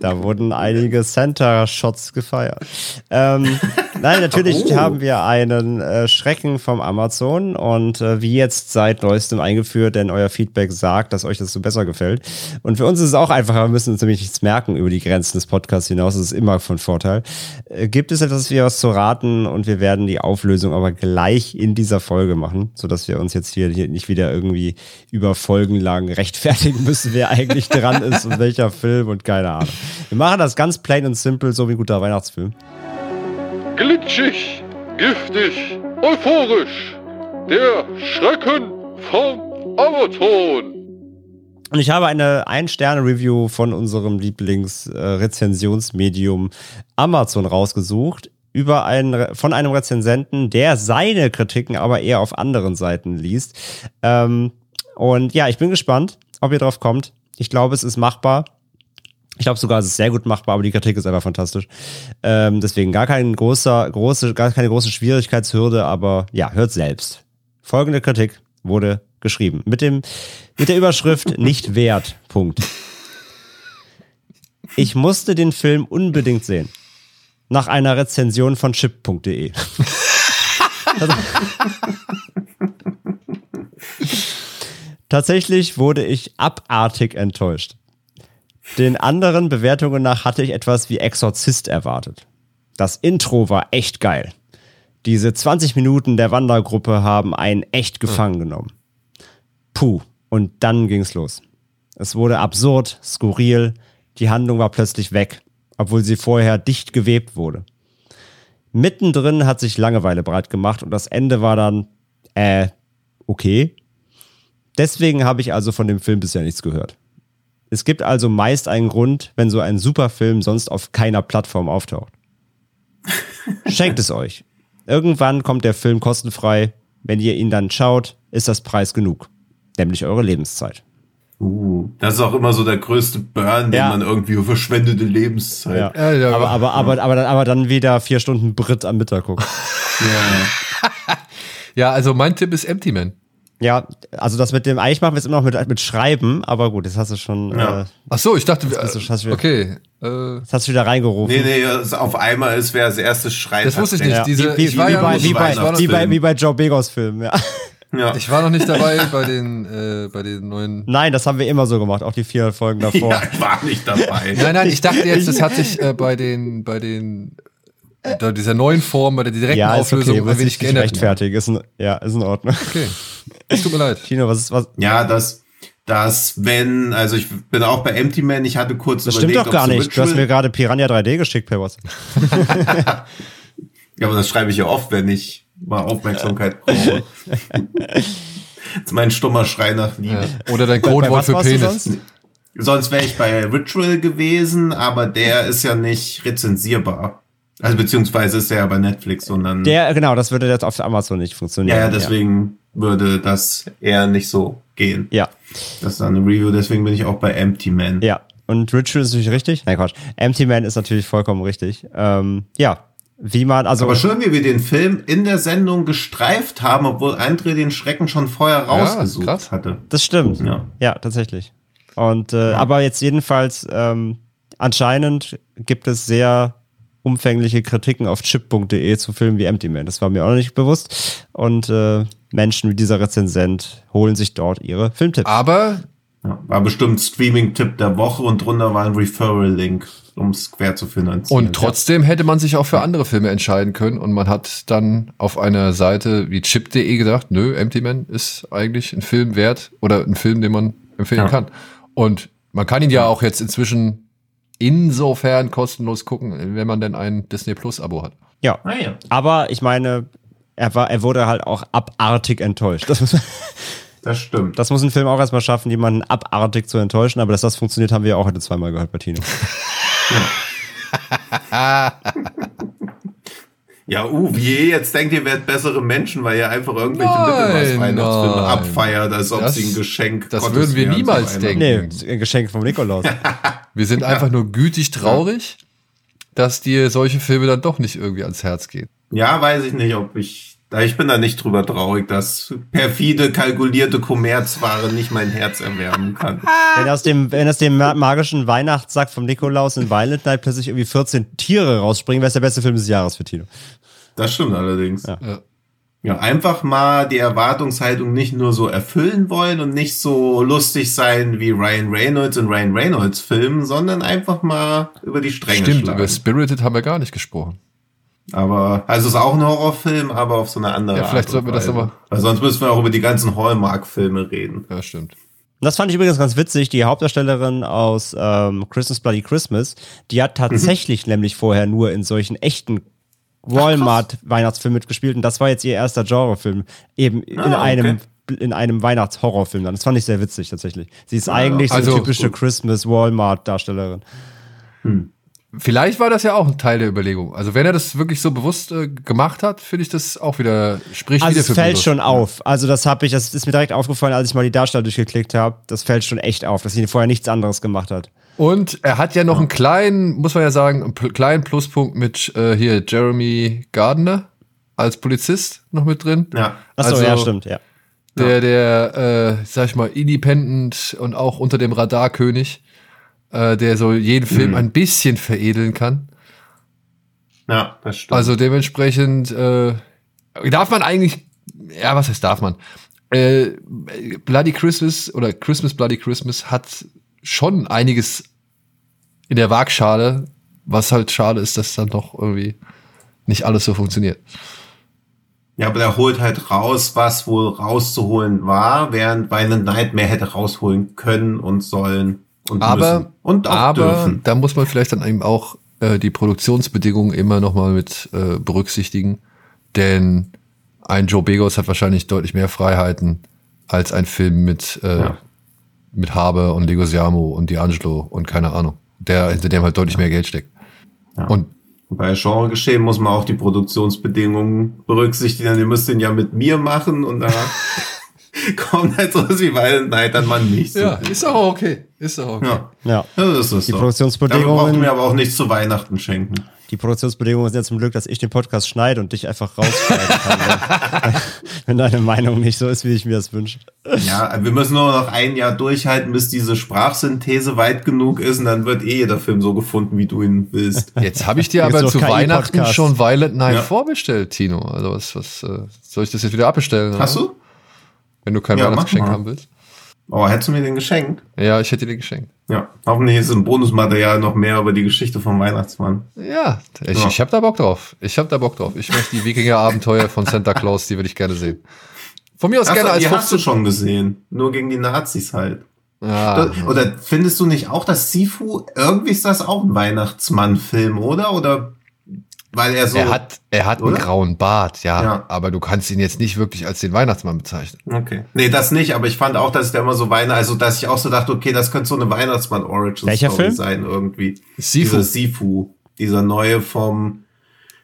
da wurden einige Center-Shots gefeiert. Ähm, (laughs) nein, natürlich (laughs) Oh. haben wir einen äh, Schrecken vom Amazon und äh, wie jetzt seit neuestem eingeführt, denn euer Feedback sagt, dass euch das so besser gefällt. Und für uns ist es auch einfacher, wir müssen uns nämlich nichts merken über die Grenzen des Podcasts hinaus, das ist immer von Vorteil. Äh, gibt es etwas, wir was zu raten und wir werden die Auflösung aber gleich in dieser Folge machen, sodass wir uns jetzt hier, hier nicht wieder irgendwie über Folgen lang rechtfertigen müssen, wer eigentlich dran ist und welcher Film und keine Ahnung. Wir machen das ganz plain und simple, so wie ein guter Weihnachtsfilm. Glitschig, giftig, euphorisch. Der Schrecken vom Amazon. Und ich habe eine Ein-Sterne-Review von unserem Lieblings-Rezensionsmedium Amazon rausgesucht. Über einen, von einem Rezensenten, der seine Kritiken aber eher auf anderen Seiten liest. Ähm, und ja, ich bin gespannt, ob ihr drauf kommt. Ich glaube, es ist machbar. Ich glaube sogar, es ist sehr gut machbar, aber die Kritik ist einfach fantastisch. Ähm, deswegen gar kein großer, große, gar keine große Schwierigkeitshürde, aber ja, hört selbst. Folgende Kritik wurde geschrieben. Mit dem, mit der Überschrift (laughs) nicht wert. Punkt. Ich musste den Film unbedingt sehen. Nach einer Rezension von chip.de. (laughs) Also- (laughs) Tatsächlich wurde ich abartig enttäuscht. Den anderen Bewertungen nach hatte ich etwas wie Exorzist erwartet. Das Intro war echt geil. Diese 20 Minuten der Wandergruppe haben einen echt gefangen genommen. Puh, und dann ging's los. Es wurde absurd, skurril, die Handlung war plötzlich weg, obwohl sie vorher dicht gewebt wurde. Mittendrin hat sich Langeweile breit gemacht und das Ende war dann, äh, okay. Deswegen habe ich also von dem Film bisher nichts gehört. Es gibt also meist einen Grund, wenn so ein Superfilm sonst auf keiner Plattform auftaucht. (laughs) Schenkt es euch. Irgendwann kommt der Film kostenfrei. Wenn ihr ihn dann schaut, ist das Preis genug. Nämlich eure Lebenszeit. Uh, das ist auch immer so der größte Burn, den Ja. man irgendwie verschwendete Lebenszeit. Ja. Ja, ja, aber, aber, aber, aber, dann, aber dann wieder vier Stunden Brit am Mittag gucken. Ja. (laughs) Ja, also mein Tipp ist Empty Man. Ja, also das mit dem, eigentlich machen wir es immer noch mit, mit Schreiben, aber gut, jetzt hast du schon, Ja. äh, Ach so, ich dachte, bist du- hast du- okay. Äh, jetzt hast du wieder reingerufen. Nee, nee, es auf einmal ist, wer als erstes schreit. Das wusste ich nicht. Diese- wie, ich wie, war wie, ja bei, wie, bei, wie, bei, wie bei Joe Begos Filmen, ja. Ja. (laughs) ich war noch nicht dabei bei den, äh, bei den neuen. Nein, das haben wir immer so gemacht, auch die vier Folgen davor. (laughs) ja, ich war nicht dabei. (laughs) Nein, nein, ich dachte jetzt, das hat sich äh, bei den, bei den, äh, dieser neuen Form, bei der direkten Ja, ist Auflösung okay, ein wenig geändert. rechtfertigen. Ist in, ja, ist in Ordnung. Okay. Es tut mir leid. Tino, was ist, was, Ja, das, das, wenn, also ich bin auch bei Empty Man, ich hatte kurz das überlegt, stimmt doch gar nicht. Du hast mir gerade Piranha 3D geschickt per WhatsApp. (laughs) Ja, aber das schreibe ich ja oft, wenn ich mal Aufmerksamkeit brauche. das ist mein stummer Schrei nach Liebe. Ja. Oder dein Codewort was für Penis. sonst? Wäre ich bei Ritual gewesen, aber der ist ja nicht rezensierbar. Also beziehungsweise ist der ja bei Netflix, sondern Der, genau, das würde jetzt auf Amazon nicht funktionieren. ja, ja, deswegen würde das eher nicht so gehen. Ja, Das ist eine Review, deswegen bin ich auch bei Empty Man. ja. Und Ritual ist natürlich richtig. Nein, Quatsch. Empty Man ist natürlich vollkommen richtig. Ähm, ja, wie man, also. Aber schön, wie wir den Film in der Sendung gestreift haben, obwohl André den Schrecken schon vorher rausgesucht krass. hatte. Das stimmt. Ja. Ja, tatsächlich. Und äh, aber jetzt jedenfalls ähm, anscheinend gibt es sehr umfängliche Kritiken auf chip.de zu Filmen wie Empty Man. Das war mir auch noch nicht bewusst. Und äh, Menschen wie dieser Rezensent holen sich dort ihre Filmtipps. Aber Ja, war bestimmt Streaming-Tipp der Woche und drunter war ein Referral-Link, um es quer zu finanzieren. Und trotzdem hätte man sich auch für andere Filme entscheiden können und man hat dann auf einer Seite wie chip.de gedacht, nö, Empty Man ist eigentlich ein Film wert oder ein Film, den man empfehlen Ja. kann. Und man kann ihn ja auch jetzt inzwischen insofern kostenlos gucken, wenn man denn ein Disney Plus Abo hat. Ja. Ah, ja. Aber ich meine, er, war, er wurde halt auch abartig enttäuscht. Das muss, (laughs) Das stimmt. das muss ein Film auch erstmal schaffen, jemanden abartig zu enttäuschen. Aber dass das funktioniert, haben wir ja auch heute zweimal gehört bei Tino. Ja, (laughs) uh, wie jetzt denkt, ihr werdet bessere Menschen, weil ihr einfach irgendwelche Mittelmaß-Weihnachtsfilme nein. abfeiert, als ob Das- sie ein Geschenk das Gottes würden wir niemals denken. Nee, ein Geschenk vom Nikolaus. (laughs) Wir sind einfach nur gütig traurig, dass dir solche Filme dann doch nicht irgendwie ans Herz gehen. Ja, weiß ich nicht, ob ich. da- Ich bin da nicht drüber traurig, dass perfide, kalkulierte Kommerzware nicht mein Herz erwärmen kann. (laughs) wenn aus dem, wenn aus dem ma- magischen Weihnachtssack vom Nikolaus in Violent Night plötzlich irgendwie 14 Tiere rausspringen, wäre es der beste Film des Jahres für Tino. Das stimmt allerdings. Ja. Ja. Ja, einfach mal die Erwartungshaltung nicht nur so erfüllen wollen und nicht so lustig sein wie Ryan Reynolds in Ryan Reynolds Filmen, sondern einfach mal über die Stränge Stimmt, schlagen. über Spirited haben wir gar nicht gesprochen. Aber, also es ist auch ein Horrorfilm, aber auf so eine andere Ja, vielleicht Art und sollten wir das Weise. aber- Weil sonst müssen wir auch über die ganzen Hallmark-Filme reden. Ja, stimmt. Und das fand ich übrigens ganz witzig. Die Hauptdarstellerin aus ähm, Christmas Bloody Christmas, die hat tatsächlich nämlich vorher nur in solchen echten Walmart-Weihnachtsfilmen mitgespielt und das war jetzt ihr erster Genrefilm. Eben in Ah, einem okay. in einem Weihnachtshorrorfilm dann. Das fand ich sehr witzig tatsächlich. Sie ist eigentlich so also- eine typische Christmas Walmart-Darstellerin. Vielleicht war das ja auch ein Teil der Überlegung. Also wenn er das wirklich so bewusst äh, gemacht hat, finde ich das auch wieder, spricht Also wieder es für fällt bewusst. schon auf. Also das habe ich, das ist mir direkt aufgefallen, als ich mal die Darsteller durchgeklickt habe. Das fällt schon echt auf, dass sie vorher nichts anderes gemacht hat. Und er hat ja noch einen kleinen, muss man ja sagen, einen kleinen Pluspunkt mit äh, hier Jeremy Gardner als Polizist noch mit drin. Ja. Achso, Also- ja, stimmt, ja. Der, der, äh, sag ich mal, independent und auch unter dem Radarkönig, äh, der so jeden Film ein bisschen veredeln kann. Ja, das stimmt. Also dementsprechend äh, darf man eigentlich, ja, was heißt darf man? Äh, Bloody Christmas oder Christmas Bloody Christmas hat schon einiges in der Waagschale, was halt schade ist, dass dann doch irgendwie nicht alles so funktioniert. Ja, aber der holt halt raus, was wohl rauszuholen war, während Violent Night mehr hätte rausholen können und sollen und Aber, müssen. Und auch aber dürfen. da muss man vielleicht dann eben auch äh, die Produktionsbedingungen immer noch mal mit äh, berücksichtigen, denn ein Joe Begos hat wahrscheinlich deutlich mehr Freiheiten als ein Film mit äh, Ja. mit Habe und Legosiamo und D'Angelo und keine Ahnung, der hinter dem halt deutlich mehr Geld steckt. Ja. Und bei Genre geschehen muss man auch die Produktionsbedingungen berücksichtigen. Ihr müsst den ja mit mir machen und da (laughs) kommt halt so wie Violent Night dann mal nicht. So. ist auch okay, ist auch okay. ja. Ja. Ja, das ist Die so. Produktionsbedingungen- Dafür braucht mir aber auch nichts zu Weihnachten schenken. Die Produktionsbedingungen sind ja zum Glück, dass ich den Podcast schneide und dich einfach rausschneiden kann, wenn, (laughs) wenn deine Meinung nicht so ist, wie ich mir das wünsche. Ja, wir müssen nur noch ein Jahr durchhalten, bis diese Sprachsynthese weit genug ist und dann wird eh jeder Film so gefunden, wie du ihn willst. (laughs) Jetzt habe ich dir aber zu Weihnachten Podcast. schon Violent Night Ja. vorbestellt, Tino. Also was, was äh, soll ich das jetzt wieder abbestellen? Hast oder? du? Wenn du kein Ja, Weihnachtsgeschenk haben willst. Oh, hättest du mir den geschenkt? Ja, ich hätte dir geschenkt. Ja. Hoffentlich ist im Bonusmaterial noch mehr über die Geschichte vom Weihnachtsmann. Ja, ich, Ja. ich habe da Bock drauf. Ich habe da Bock drauf. Ich möchte die Wikinger-Abenteuer von Santa Claus, die würde ich gerne sehen. Von mir aus Ach, gerne als die hast du 15. schon gesehen. Nur gegen die Nazis halt. Ah, Oder findest du nicht auch, dass Sifu, irgendwie ist das auch ein Weihnachtsmann-Film, oder? Oder weil er so. er hat, er hat einen grauen Bart, ja, Ja. aber du kannst ihn jetzt nicht wirklich als den Weihnachtsmann bezeichnen. Okay. Nee, das nicht, aber ich fand auch, dass der immer so Weihnachten, also dass ich auch so dachte, okay, das könnte so eine Weihnachtsmann-Origin-Story Welcher Film? sein irgendwie. Sifu. Dieser Sifu. Dieser neue vom.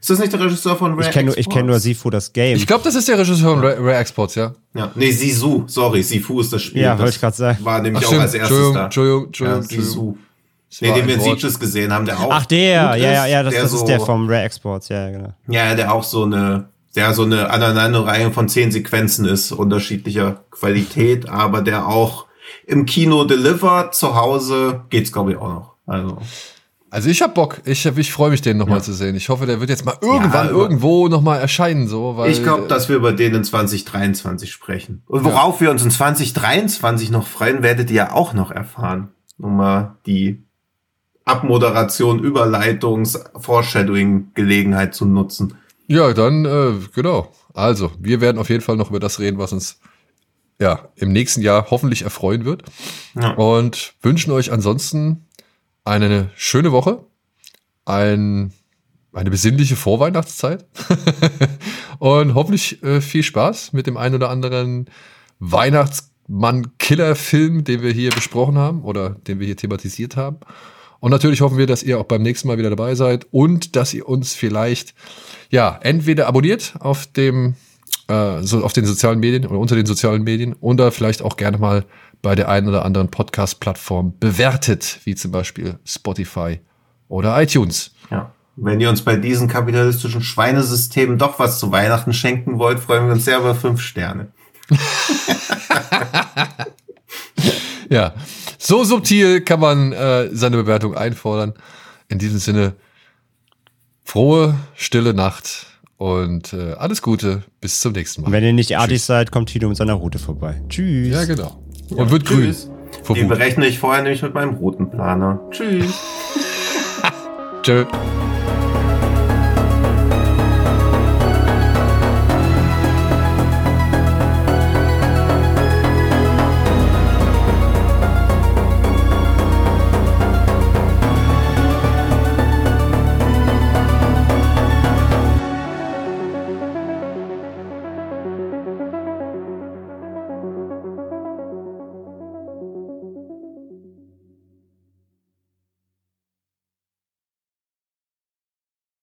Ist das nicht der Regisseur von Rare Ich kenne nur, ich kenn nur Exports? Sifu, das Game. Ich glaube, das ist der Regisseur von Rare, Rare Exports, ja. Ja. Nee, Sisu. Sorry, Sifu ist das Spiel. Ja, Das wollte ich grad sagen. War nämlich Ach, auch als erstes Entschuldigung, da. Entschuldigung, Entschuldigung, Ja, Entschuldigung. Sisu. Nee, den wir in. Sieges gesehen haben, der auch. Ach, der, gut ja, ja, ist, ja, das, der das so, ist der vom Rare Exports, ja, ja, genau. Ja, der auch so eine, der so eine Aneinanderreihung von zehn Sequenzen ist, unterschiedlicher Qualität, aber der auch im Kino delivert, zu Hause geht's glaube ich auch noch. Also, Also ich hab Bock. Ich, ich freue mich, den nochmal Ja. zu sehen. Ich hoffe, der wird jetzt mal irgendwann Ja, irgendwo nochmal erscheinen, so, weil. Ich glaube, dass wir über den in 2023 sprechen. Und worauf wir uns in 2023 noch freuen, werdet ihr ja auch noch erfahren. Um mal die Abmoderation, Überleitungs-, Foreshadowing-Gelegenheit zu nutzen. Ja, dann, äh, genau. Also, wir werden auf jeden Fall noch über das reden, was uns ja im nächsten Jahr hoffentlich erfreuen wird. Ja. Und wünschen euch ansonsten eine schöne Woche, ein, eine besinnliche Vorweihnachtszeit (laughs) und hoffentlich äh, viel Spaß mit dem einen oder anderen Weihnachtsmann-Killer-Film, den wir hier besprochen haben oder den wir hier thematisiert haben. Und natürlich hoffen wir, dass ihr auch beim nächsten Mal wieder dabei seid und dass ihr uns vielleicht ja entweder abonniert auf dem äh, so auf den sozialen Medien oder unter den sozialen Medien oder vielleicht auch gerne mal bei der einen oder anderen Podcast-Plattform bewertet, wie zum Beispiel Spotify oder iTunes. Ja. Wenn ihr uns bei diesen kapitalistischen Schweinesystemen doch was zu Weihnachten schenken wollt, freuen wir uns sehr über fünf Sterne. (laughs) Ja, so subtil kann man äh, seine Bewertung einfordern. In diesem Sinne, frohe, stille Nacht und äh, alles Gute. Bis zum nächsten Und Mal. wenn ihr nicht artig seid, kommt Tino mit seiner Route vorbei. Tschüss. Ja, genau. Und wird grün. Tschüss. Vor Die berechne ich vorher nämlich mit meinem roten Planer. (laughs) Tschüss. Tschö.